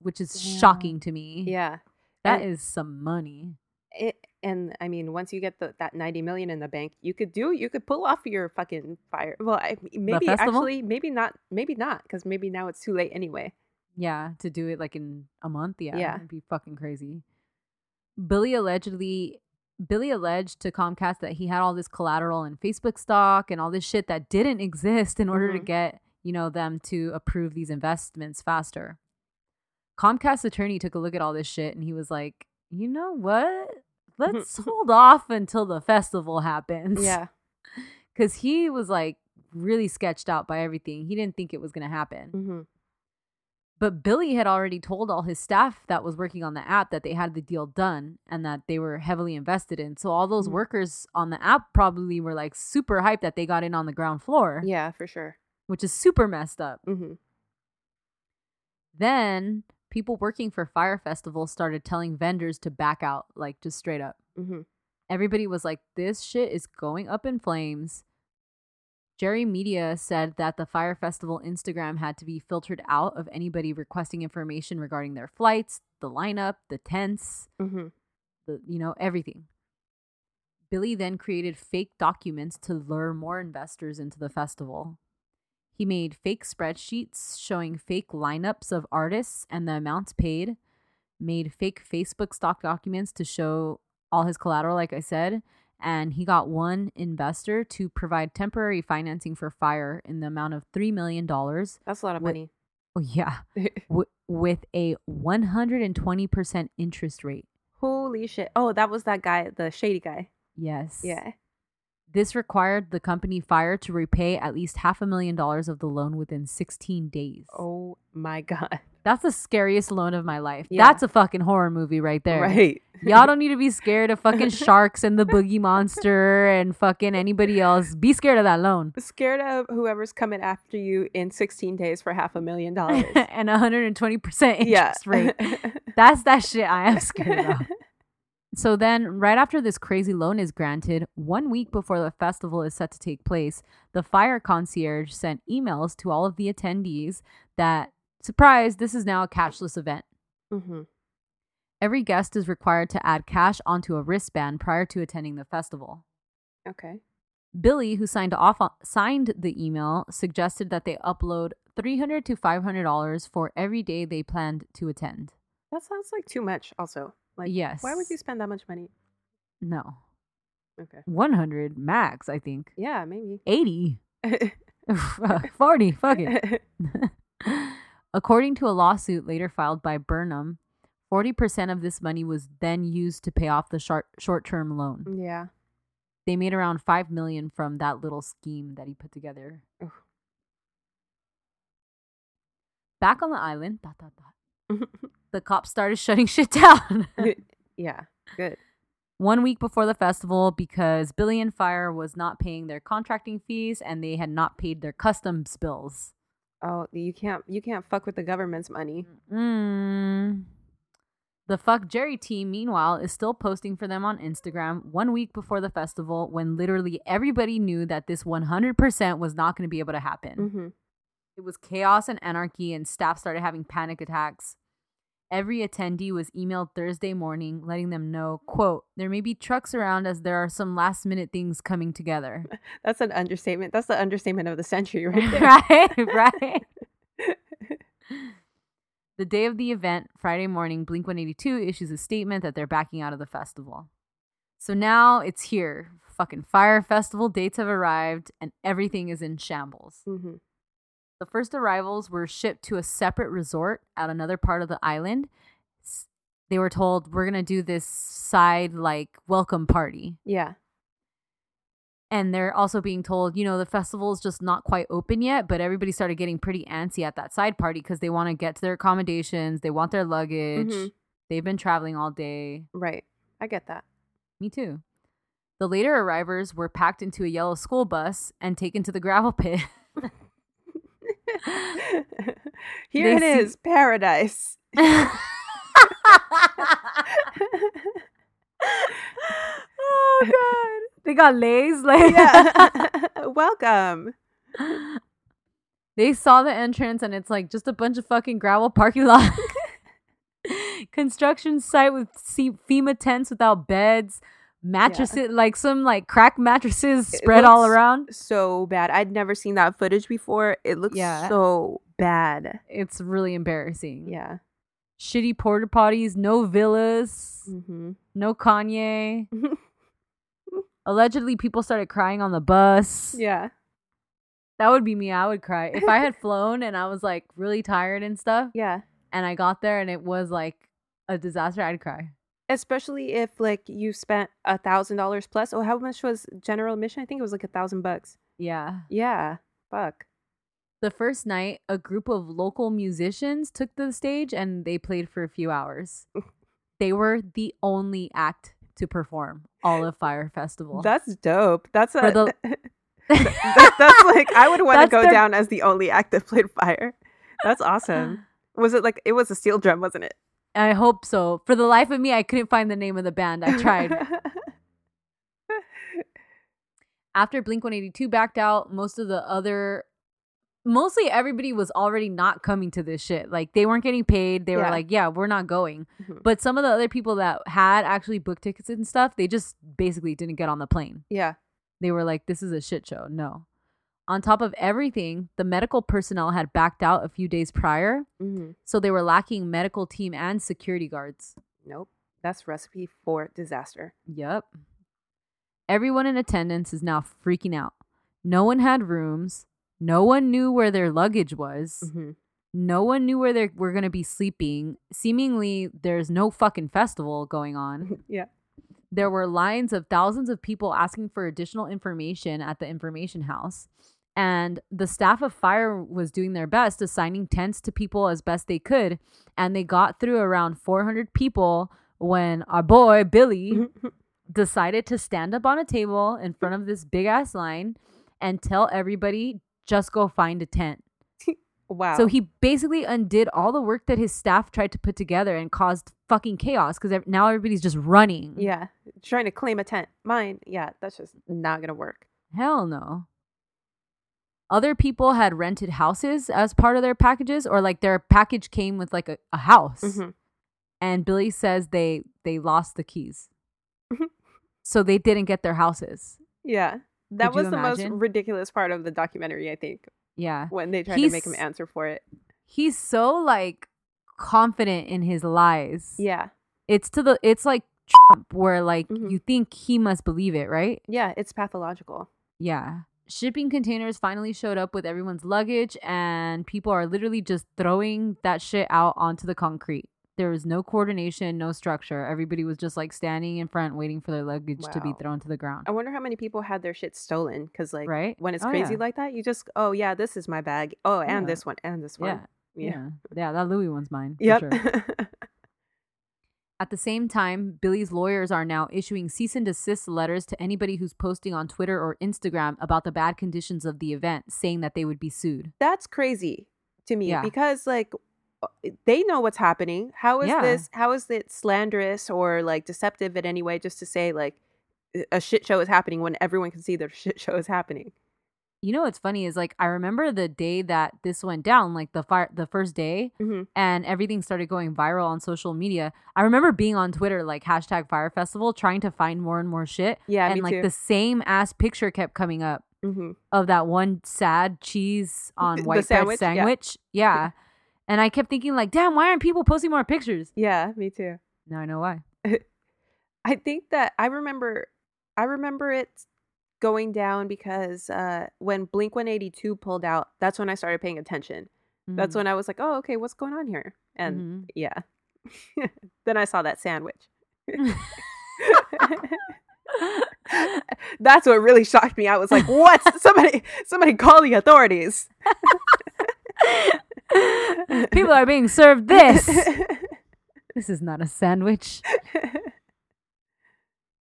which is Damn. shocking to me. Yeah. That And- is some money. It, and I mean, once you get the, that ninety million in the bank, you could do you could pull off your fucking Fyre. Well, I, maybe actually, maybe not, maybe not, because maybe now it's too late anyway. Yeah, to do it like in a month. Yeah, Yeah. it'd be fucking crazy. Billy allegedly, Billy alleged to Comcast that he had all this collateral and Facebook stock and all this shit that didn't exist in order to Mhm. get you know them to approve these investments faster. Comcast attorney took a look at all this shit and he was like, you know what? Let's hold off until the festival happens. Yeah. because he was like really sketched out by everything. He didn't think it was gonna happen. hmm But Billy had already told all his staff that was working on the app that they had the deal done and that they were heavily invested in. So all those Mhm. workers on the app probably were like super hyped that they got in on the ground floor, Yeah, for sure. which is super messed up. Mm-hmm. Then people working for Fyre Festival started telling vendors to back out, like just straight up. Mm-hmm. Everybody was like, this shit is going up in flames. Jerry Media said that the Fyre Festival Instagram had to be filtered out of anybody requesting information regarding their flights, the lineup, the tents, Mm-hmm. the you know, everything. Billy then created fake documents to lure more investors into the festival. He made fake spreadsheets showing fake lineups of artists and the amounts paid, made fake Facebook stock documents to show all his collateral, like I said, and he got one investor to provide temporary financing for Fyre in the amount of $3 million. That's a lot of What- money. Oh, yeah, w- with a 120% interest rate. Holy shit. Oh, that was that guy, the shady guy. Yes. Yeah. This required the company Fyre to repay at least half a million dollars of the loan within 16 days. Oh my god. That's the scariest loan of my life. Yeah. That's a fucking horror movie right there. Right. Y'all don't need to be scared of fucking sharks and the boogie monster and fucking anybody else. Be scared of that loan. Scared of whoever's coming after you in 16 days for half a million dollars. and 120% interest yeah. rate. That's that shit I am scared of. So then, right after this crazy loan is granted, one week before the festival is set to take place, the Fyre concierge sent emails to all of the attendees that, surprise, this is now a cashless event. mm-hmm. Every guest is required to add cash onto a wristband prior to attending the festival. Okay. Billy, who signed off on, signed the email, suggested that they upload 300 to $500 for every day they planned to attend. That sounds like too much also. Like yes. why would you spend that much money? No. Okay. 100 max, I think. Yeah, maybe. 80. 40, fuck it. According to a lawsuit later filed by Burnham, 40% of this money was then used to pay off the short short-term loan. yeah. They made around 5 million from that little scheme that he put together. Ugh. Back on the island, dot, dot, dot, the cops started shutting shit down. yeah. Good. one week before the festival because Billy and Fyre was not paying their contracting fees and they had not paid their customs bills. Oh, you can't you can't fuck with the government's money. Mm. The Fuck Jerry team, meanwhile, is still posting for them on Instagram one week before the festival when literally everybody knew that this 100% was not going to be able to happen. Mm-hmm. It was chaos and anarchy, and staff started having panic attacks. Every attendee was emailed Thursday morning, letting them know, quote, there may be trucks around as there are some last minute things coming together. That's an understatement. That's the understatement of the century right there. right, right. the day of the event, Friday morning, Blink 182 issues a statement that they're backing out of the festival. So now it's here. Fucking Fyre Festival dates have arrived and everything is in shambles. Mm-hmm. The first arrivals were shipped to a separate resort at another part of the island. They were told, we're going to do this side, like, welcome party. Yeah. And they're also being told, you know, the festival's just not quite open yet, but everybody started getting pretty antsy at that side party because they want to get to their accommodations. They want their luggage. Mhm. They've been traveling all day. Right. I get that. Me too. The later arrivers were packed into a yellow school bus and taken to the gravel pit. Here They it is, paradise. oh god. They got lays like yeah. Welcome. They saw the entrance and it's like just a bunch of fucking gravel parking lot. Construction site with FEMA tents without beds, mattresses like some like crack mattresses spread all around. So bad. I'd never seen that footage before. It looks Yeah. so bad. It's really embarrassing. Yeah. Shitty porta potties, no villas, Mm-hmm. no Kanye. Allegedly, people started crying on the bus. Yeah. That would be me. I would cry. If I had flown and I was like really tired and stuff, Yeah. and I got there and it was like a disaster, I'd cry. Especially if like you spent a thousand dollars plus. Oh, how much was general admission? I think it was like a thousand bucks. Yeah. Yeah. Fuck. The first night, a group of local musicians took the stage and they played for a few hours. they were the only act to perform all of Fyre Festival. That's dope. That's a the- that, that's like I would want to go their- down as the only act that played Fyre. That's awesome. Was it like it was a steel drum, wasn't it? I hope so. For the life of me, I couldn't find the name of the band. I tried. After Blink 182 backed out, most of the other mostly everybody was already not coming to this shit. Like they weren't getting paid. They were like, "Yeah, we're not going." Mhm. But some of the other people that had actually booked tickets and stuff, they just basically didn't get on the plane. yeah. They were like, "This is a shit show." No. On top of everything, the medical personnel had backed out a few days prior, hmm so they were lacking medical team and security guards. Nope. That's recipe for disaster. Yep. Everyone in attendance is now freaking out. No one had rooms. No one knew where their luggage was. hmm No one knew where they were going to be sleeping. Seemingly, there's no fucking festival going on. Yeah. There were lines of thousands of people asking for additional information at the information house. And the staff of Fyre was doing their best, assigning tents to people as best they could. And they got through around 400 people when our boy, Billy, decided to stand up on a table in front of this big ass line and tell everybody just go find a tent. wow. So he basically undid all the work that his staff tried to put together and caused fucking chaos because now everybody's just running. yeah, trying to claim a tent. Mine. Yeah, that's just not gonna work. Hell no. Other people had rented houses as part of their packages, or like their package came with like a, a house. Mhm. And Billy says they they lost the keys. Mhm. so they didn't get their houses. Yeah, that Could was the most ridiculous part of the documentary. I think Yeah. when they tried to make him answer for it. He's so like confident in his lies. Yeah, It's to the it's like Trump where like Mhm. you think he must believe it, right? yeah, it's pathological. Yeah. Shipping containers finally showed up with everyone's luggage, and people are literally just throwing that shit out onto the concrete. There was no coordination, no structure. Everybody was just like standing in front, waiting for their luggage to be thrown to the ground. I wonder how many people had their shit stolen because, like, Right? when it's Oh, crazy yeah. like that, you just, oh yeah, this is my bag. Oh, and Yeah. this one, and this one. Yeah. Yeah. Yeah. That Louis one's mine. Yep. sure. At the same time, Billy's lawyers are now issuing cease and desist letters to anybody who's posting on Twitter or Instagram about the bad conditions of the event, saying that they would be sued. That's crazy to me Yeah. because, like, uh, they know what's happening. How is Yeah. this? How is it slanderous or like deceptive in any way? Just to say like a shit show is happening when everyone can see that a shit show is happening. You know what's funny is like I remember the day that this went down, like the Fyre, the first day, Mhm. and everything started going viral on social media. I remember being on Twitter like hashtag Fyre Festival, trying to find more and more shit, Yeah, and like too. the same ass picture kept coming up hmm of that one sad cheese on white bread sandwich? Yeah. sandwich. Yeah. and I kept thinking like, damn, why aren't people posting more pictures? Yeah, me too. Now I know why. I think that I remember I remember it going down because uh when Blink 182 pulled out, that's when I started paying attention. That's Mhm. when I was like, "Oh, okay, what's going on here?" And Mhm. yeah. then I saw that sandwich. That's what really shocked me. I was like, "What? somebody somebody call the authorities." people are being served this. this is not a sandwich.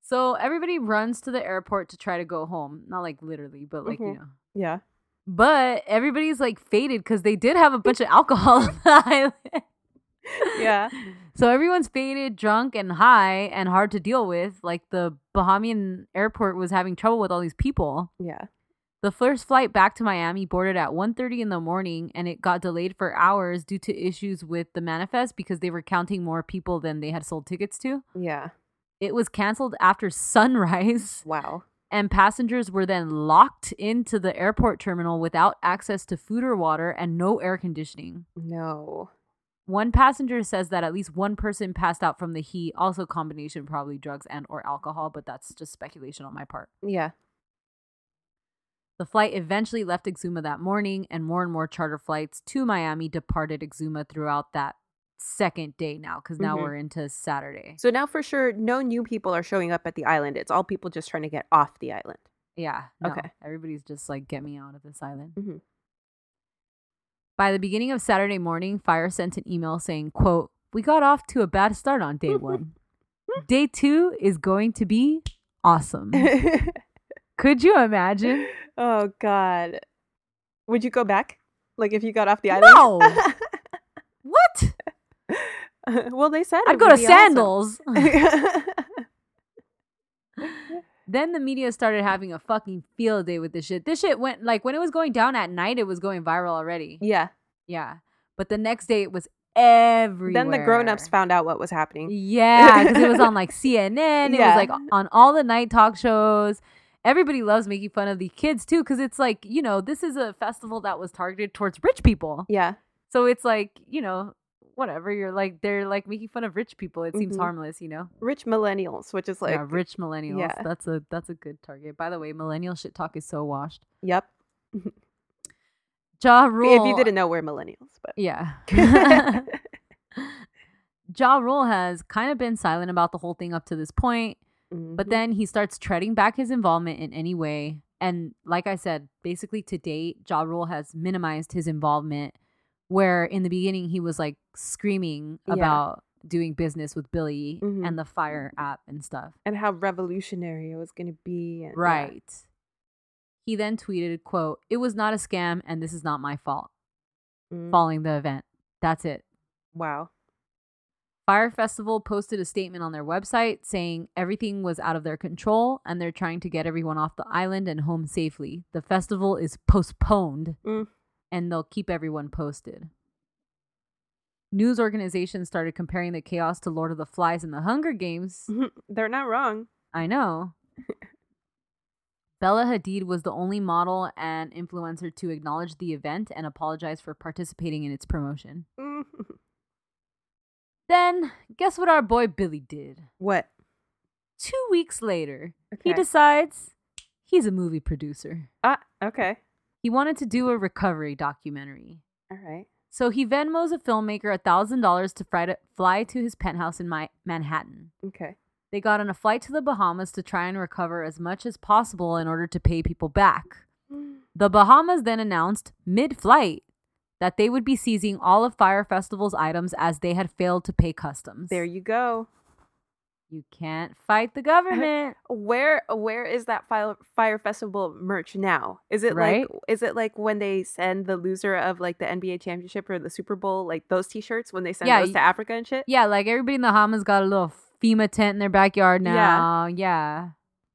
So everybody runs to the airport to try to go home. Not like literally, but like, you Mhm. know. yeah. But everybody's like faded because they did have a bunch of alcohol on the island. Yeah. So everyone's faded, drunk, and high and hard to deal with. Like the Bahamian airport was having trouble with all these people. Yeah. The first flight back to Miami boarded at 1:30 in the morning and it got delayed for hours due to issues with the manifest because they were counting more people than they had sold tickets to. Yeah. It was canceled after sunrise Wow. and passengers were then locked into the airport terminal without access to food or water and no air conditioning. No. One passenger says that at least one person passed out from the heat, also combination probably drugs and or alcohol, but that's just speculation on my part. Yeah. The flight eventually left Exuma that morning, and more and more charter flights to Miami departed Exuma throughout that second day now, because now Mhm. we're into Saturday. So now for sure, no new people are showing up at the island. It's all people just trying to get off the island. Yeah. No, Okay. Everybody's just like, get me out of this island. Mhm. By the beginning of Saturday morning, Fyre sent an email saying, quote, We got off to a bad start on day one. day two is going to be awesome. Could you imagine? oh God. Would you go back? Like if you got off the island? No. well, they said I'd go to awesome. Sandals. then the media started having a fucking field day with this shit. This shit went like when it was going down at night, it was going viral already. yeah. Yeah. But the next day it was everywhere. Then the grown-ups found out what was happening. Yeah, because it was on like CNN. It Yeah. was like on all the night talk shows. Everybody loves making fun of the kids too, because it's like, you know, this is a festival that was targeted towards rich people. Yeah. So it's like, you know, whatever. You're like, they're like making fun of rich people. It seems Mhm. harmless, you know? Rich millennials, which is like yeah, rich millennials. yeah. That's a that's a good target. By the way, millennial shit talk is so washed. Yep. Ja Rule. If you didn't know, we're millennials, but Yeah. ja Rule has kind of been silent about the whole thing up to this point, but Mhm. then he starts treading back his involvement in any way. And like I said, basically to date, Ja Rule has minimized his involvement. Where in the beginning he was like screaming Yeah. about doing business with Billy Mhm. and the Fyre app and stuff. and how revolutionary it was going to be. And, yeah. Right. He then tweeted, quote, It was not a scam and this is not my fault. Mm. Following the event. That's it. Wow. Fyre Festival posted a statement on their website saying everything was out of their control and they're trying to get everyone off the island and home safely. The festival is postponed Mm. And they'll keep everyone posted. News organizations started comparing the chaos to Lord of the Flies and the Hunger Games. They're not wrong. I know. Bella Hadid was the only model and influencer to acknowledge the event and apologize for participating in its promotion. Mm. Then, guess what our boy Billy did? what? Two weeks later, he decides he's a movie producer. Ah, okay. He wanted to do a recovery documentary. All right. So he Venmos a filmmaker $1,000 to fly to, fly to his penthouse in my, Manhattan. Okay. They got on a flight to the Bahamas to try and recover as much as possible in order to pay people back. The Bahamas then announced mid flight that they would be seizing all of Fyre Festival's items as they had failed to pay customs. There you go. You can't fight the uh, government. Where where is that Fyre Fyre Festival merch now? Is it Right? like is it like when they send the loser of like the NBA championship or the Super Bowl like those t-shirts when they send Yeah, those to Africa and shit? yeah, like everybody in the Bahamas got a little FEMA tent in their backyard now. Yeah. Yeah.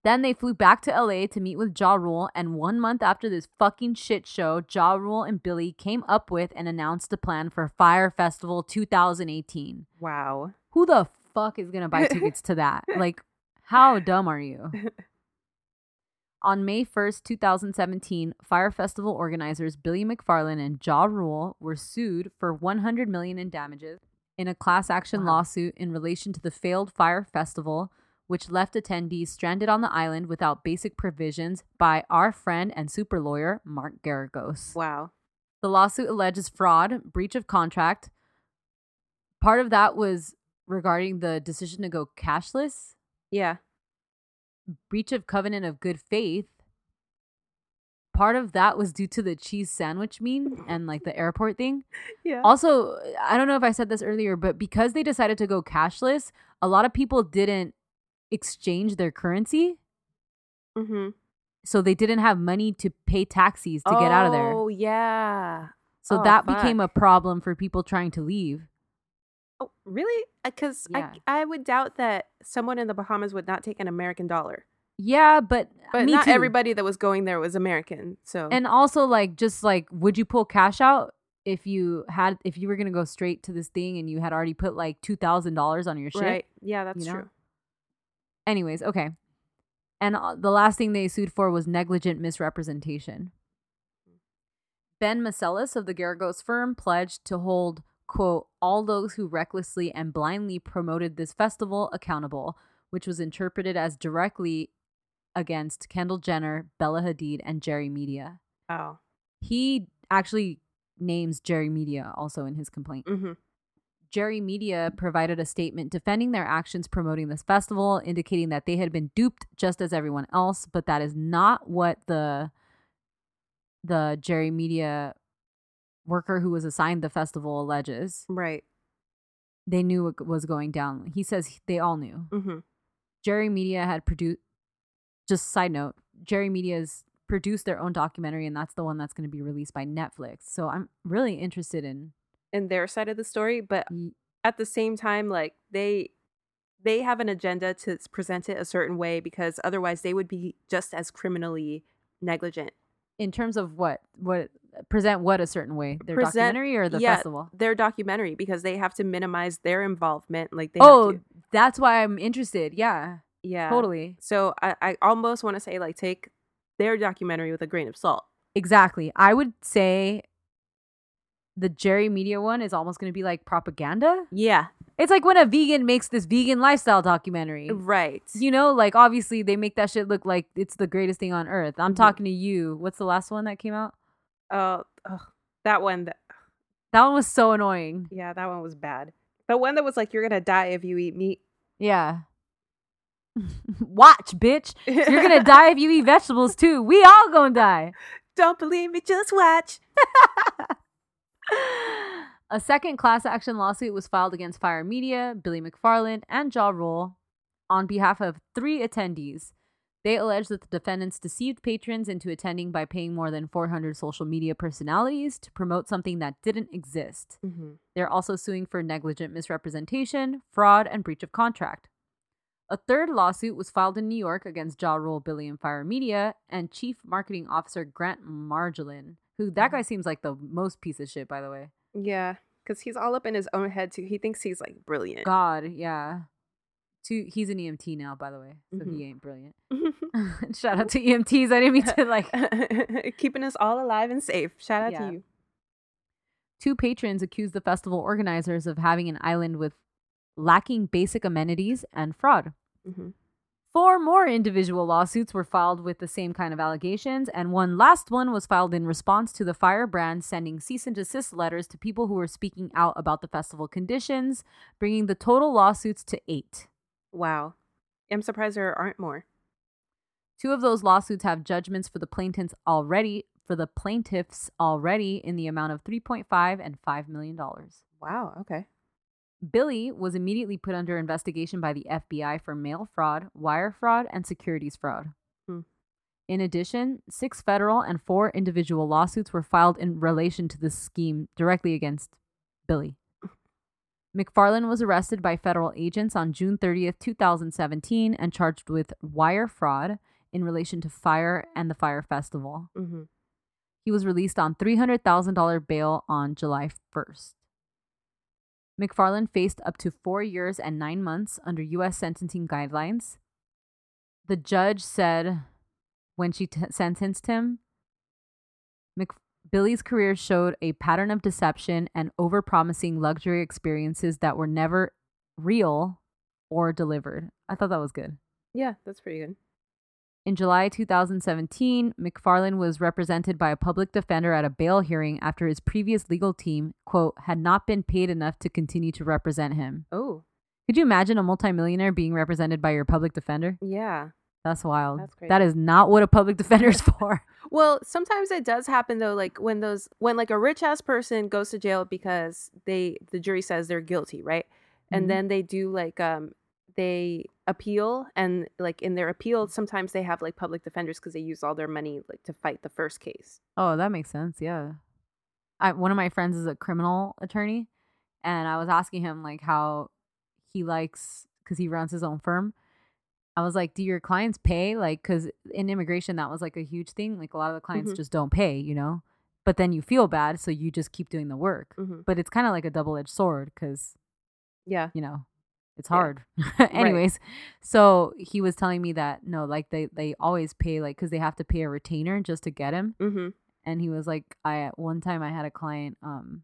Then they flew back to LA to meet with Ja Rule, and one month after this fucking shit show, Ja Rule and Billy came up with and announced a plan for Fyre Festival 2018. Wow. Who the fuck is gonna buy tickets to that? Like, how dumb are you? On May 1st, 2017, Fyre Festival organizers Billy McFarland and Ja Rule were sued for 100 million in damages in a class action Wow. lawsuit in relation to the failed Fyre Festival, which left attendees stranded on the island without basic provisions by our friend and super lawyer Mark Geragos. Wow. The lawsuit alleges fraud, breach of contract. Part of that was regarding the decision to go cashless, Yeah. breach of covenant of good faith. Part of that was due to the cheese sandwich meme and like the airport thing. Yeah. Also, I don't know if I said this earlier, but because they decided to go cashless, a lot of people didn't exchange their currency. mm-hmm. So they didn't have money to pay taxis to get out of there. Oh yeah. So oh, that became a problem for people trying to leave. Oh, really? Because Yeah. I I would doubt that someone in the Bahamas would not take an American dollar. Yeah, but But not too. everybody that was going there was American. So And also, like, just like, would you pull cash out if you had if you were gonna go straight to this thing and you had already put like two thousand dollars on your shit? right. Yeah, that's know? true. Anyways, okay. And uh, the last thing they sued for was negligent misrepresentation. Ben Meiselas of the Geragos firm pledged to hold, quote, all those who recklessly and blindly promoted this festival accountable, which was interpreted as directly against Kendall Jenner, Bella Hadid, and Jerry Media. Oh. He actually names Jerry Media also in his complaint. Mm-hmm. Jerry Media provided a statement defending their actions promoting this festival, indicating that they had been duped just as everyone else, but that is not what the the Jerry Media worker who was assigned the festival alleges, Right. they knew what was going down. He says they all knew. Mm-hmm. Jerry Media had produced. Just side note, Jerry Media's produced their own documentary, and that's the one that's going to be released by Netflix. So I'm really interested in. In their side of the story, but y- at the same time, like they they have an agenda to present it a certain way because otherwise they would be just as criminally negligent. In terms of what what present what a certain way their Present- documentary or the yeah, festival. Their documentary because they have to minimize their involvement. Like they Oh, that's why I'm interested. Yeah, yeah, totally, So I, I almost want to say like take their documentary with a grain of salt. exactly. I would say the Jerry Media one is almost going to be like propaganda. Yeah, It's like when a vegan makes this vegan lifestyle documentary. right. You know, like obviously they make that shit look like it's the greatest thing on earth. I'm Mhm. talking to you. What's the last one that came out? Oh, ugh, that one. That, That one was so annoying. yeah, that one was bad. The one that was like you're gonna die if you eat meat. Yeah. Watch, bitch. You're gonna die if you eat vegetables too. We all gonna die. Don't believe me? Just watch. A second class action lawsuit was filed against Fyre Media, Billy McFarland, and Ja Rule on behalf of three attendees. They allege that the defendants deceived patrons into attending by paying more than 400 social media personalities to promote something that didn't exist. Mm-hmm. They're also suing for negligent misrepresentation, fraud, and breach of contract. A third lawsuit was filed in New York against Ja Rule, Billy, and Fyre Media, and Chief Marketing Officer Grant Margolin, who that guy seems like the most piece of shit, by the way. Yeah, because he's all up in his own head too. He thinks he's like brilliant. God, yeah. Two, he's an EMT now, by the way, so Mhm. he ain't brilliant. Shout out to EMTs. I didn't mean to like. Keeping us all alive and safe. Shout out Yeah. to you. Two patrons accused the festival organizers of having an island with lacking basic amenities and fraud. Mm-hmm. Four more individual lawsuits were filed with the same kind of allegations, and one last one was filed in response to the Fyre brand sending cease and desist letters to people who were speaking out about the festival conditions, bringing the total lawsuits to eight. Wow. I'm surprised there aren't more. Two of those lawsuits have judgments for the plaintiffs already for the plaintiffs already in the amount of 3.5 and 5 million dollars. Wow. Okay. Billy was immediately put under investigation by the FBI for mail fraud, wire fraud, and securities fraud. Hmm. In addition, six federal and four individual lawsuits were filed in relation to this scheme directly against Billy. McFarland was arrested by federal agents on June 30th, 2017, and charged with wire fraud in relation to Fyre and the Fyre Festival. Mm-hmm. He was released on $300,000 bail on July 1st. McFarland faced up to four years and nine months under U.S. sentencing guidelines. The judge said when she t- sentenced him, Mc- Billy's career showed a pattern of deception and overpromising luxury experiences that were never real or delivered. I thought that was good. Yeah, that's pretty good. In July 2017, McFarland was represented by a public defender at a bail hearing after his previous legal team, quote, had not been paid enough to continue to represent him. Oh, Could you imagine a multimillionaire being represented by your public defender? yeah. That's wild. That's That is not what a public defender's for. Well, sometimes it does happen though, like when those when like a rich ass person goes to jail because they the jury says they're guilty, right? And Mhm. then they do like um they appeal and like in their appeal sometimes they have like public defenders because they use all their money like to fight the first case. Oh, that makes sense. Yeah. I, one of my friends is a criminal attorney, and I was asking him like how he likes because he runs his own firm. I was like, "Do your clients pay?" Like, because in immigration that was like a huge thing. Like a lot of the clients Mhm. just don't pay, you know. But then you feel bad, so you just keep doing the work. Mhm. But it's kind of like a double edged sword because Yeah. you know it's Yeah. hard anyways so he was telling me that no like they they always pay like because they have to pay a retainer just to get him Mm-hmm. and he was like i at one time i had a client um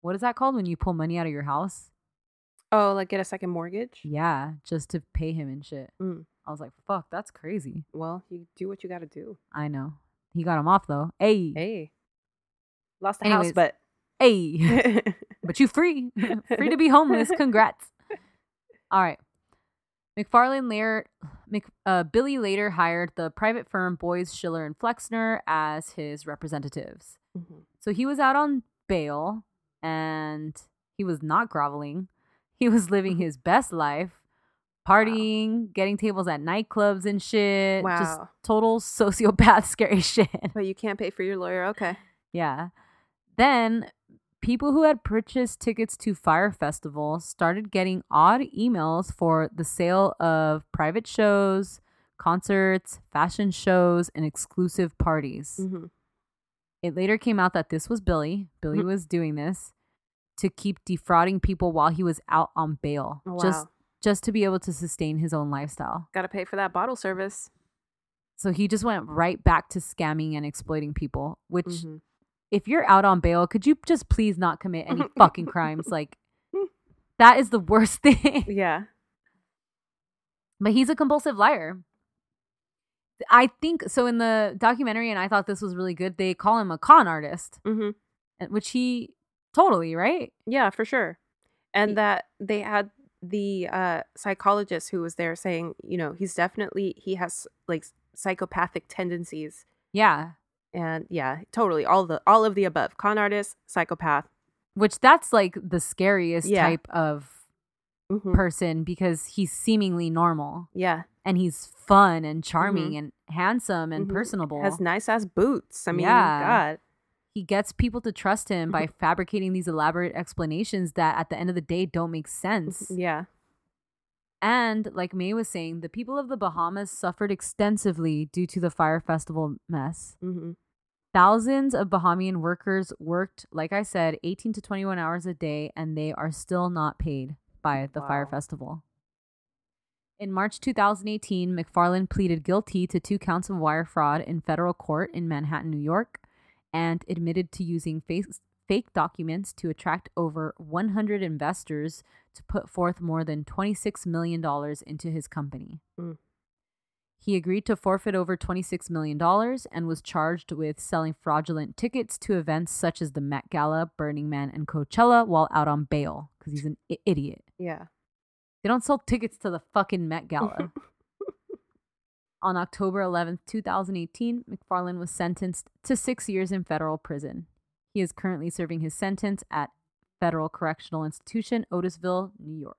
what is that called when you pull money out of your house Oh, like get a second mortgage? yeah just to pay him and shit Mm. i was like fuck that's crazy Well, you do what you got to do. i know he got him off though hey Hey. Lost the Anyways. house, but hey but you free free to be homeless congrats all right McFarland later Mc, uh, billy later hired the private firm Boies Schiller and Flexner as his representatives Mhm. So he was out on bail and he was not groveling. He was living his best life, partying, getting tables at nightclubs and shit. Just Wow. total sociopath, scary shit. But you can't pay for your lawyer. Okay. Yeah. Then people who had purchased tickets to Fyre Festival started getting odd emails for the sale of private shows, concerts, fashion shows, and exclusive parties. hmm It later came out that this was Billy. Billy Mhm. was doing this to keep defrauding people while he was out on bail, Oh, just wow. just to be able to sustain his own lifestyle. Got to pay for that bottle service. So he just went right back to scamming and exploiting people, which Mhm. If you're out on bail, could you just please not commit any fucking crimes? Like that is the worst thing. Yeah. But he's a compulsive liar. I think so in the documentary, and I thought this was really good. They call him a con artist, hmm which he totally right. Yeah, for sure. And that they had the uh, psychologist who was there saying, you know, he's definitely he has like psychopathic tendencies. Yeah, And yeah, totally all the all of the above. Con artist, psychopath. which that's like the scariest Yeah. type of Mhm. person because he's seemingly normal Yeah. and he's fun and charming and handsome and Mhm. personable. Has nice ass boots. I mean, Yeah. God. he gets people to trust him by fabricating these elaborate explanations that at the end of the day don't make sense. Yeah. And like May was saying, the people of the Bahamas suffered extensively due to the Fyre Festival mess. hmm Thousands of Bahamian workers worked, like I said, 18 to 21 hours a day, and they are still not paid by the Fyre Festival. In March 2018, McFarland pleaded guilty to two counts of wire fraud in federal court in Manhattan, New York, and admitted to using face- fake documents to attract over 100 investors to put forth more than $26 million into his company. Mm. He agreed to forfeit over $26 million and was charged with selling fraudulent tickets to events such as the Met Gala, Burning Man, and Coachella while out on bail because he's an I- idiot. Yeah. They don't sell tickets to the fucking Met Gala. On October 11th, 2018, McFarland was sentenced to six years in federal prison. He is currently serving his sentence at Federal Correctional Institution, Otisville, New York.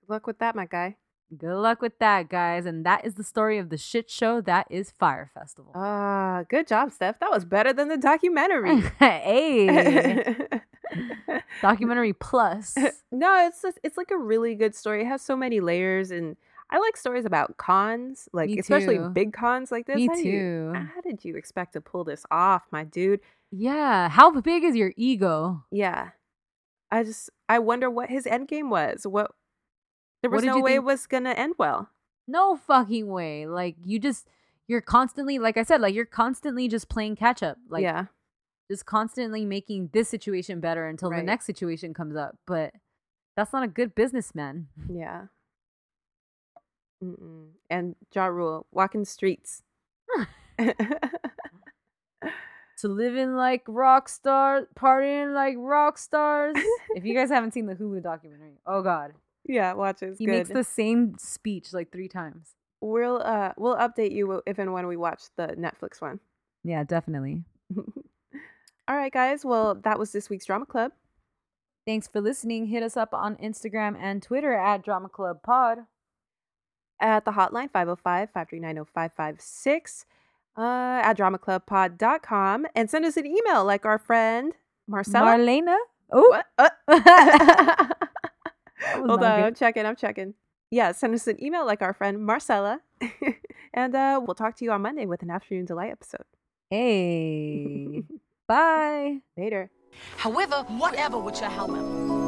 Good luck with that, my guy. Good luck with that, guys. And that is the story of the shit show that is Fyre Festival. Ah, good job, Steph. That was better than the documentary. hey, documentary plus. no, it's just, it's like a really good story. It has so many layers, and I like stories about cons, like Me especially too. big cons like this. Me How do you- too. how did you expect to pull this off, my dude? Yeah. How big is your ego? Yeah, I just I wonder what his end game was. What there was no way it was gonna end well. No fucking way. Like you just you're constantly like I said, like you're constantly just playing catch up. Like yeah, just constantly making this situation better until the next situation comes up. But that's not a good businessman. yeah. Mm-mm. And Ja Rule walking the streets. To living like rock stars, partying like rock stars. if you guys haven't seen the Hulu documentary, oh god. Yeah, watches. He good. makes the same speech like three times. We'll uh we'll update you if and when we watch the Netflix one. Yeah, definitely. All right, guys. Well, that was this week's drama club. Thanks for listening. Hit us up on Instagram and Twitter at Drama Club Pod. at the hotline 505-539-0556 uh, at dramaclubpod.com and send us an email like our friend Marcella. Marlena. Oh? Uh, Hold on. I'm checking. I'm checking. Yeah, send us an email like our friend Marcella. and uh, we'll talk to you on Monday with an Afternoon Delight episode. hey. Bye. Later. However, whatever with your helmet.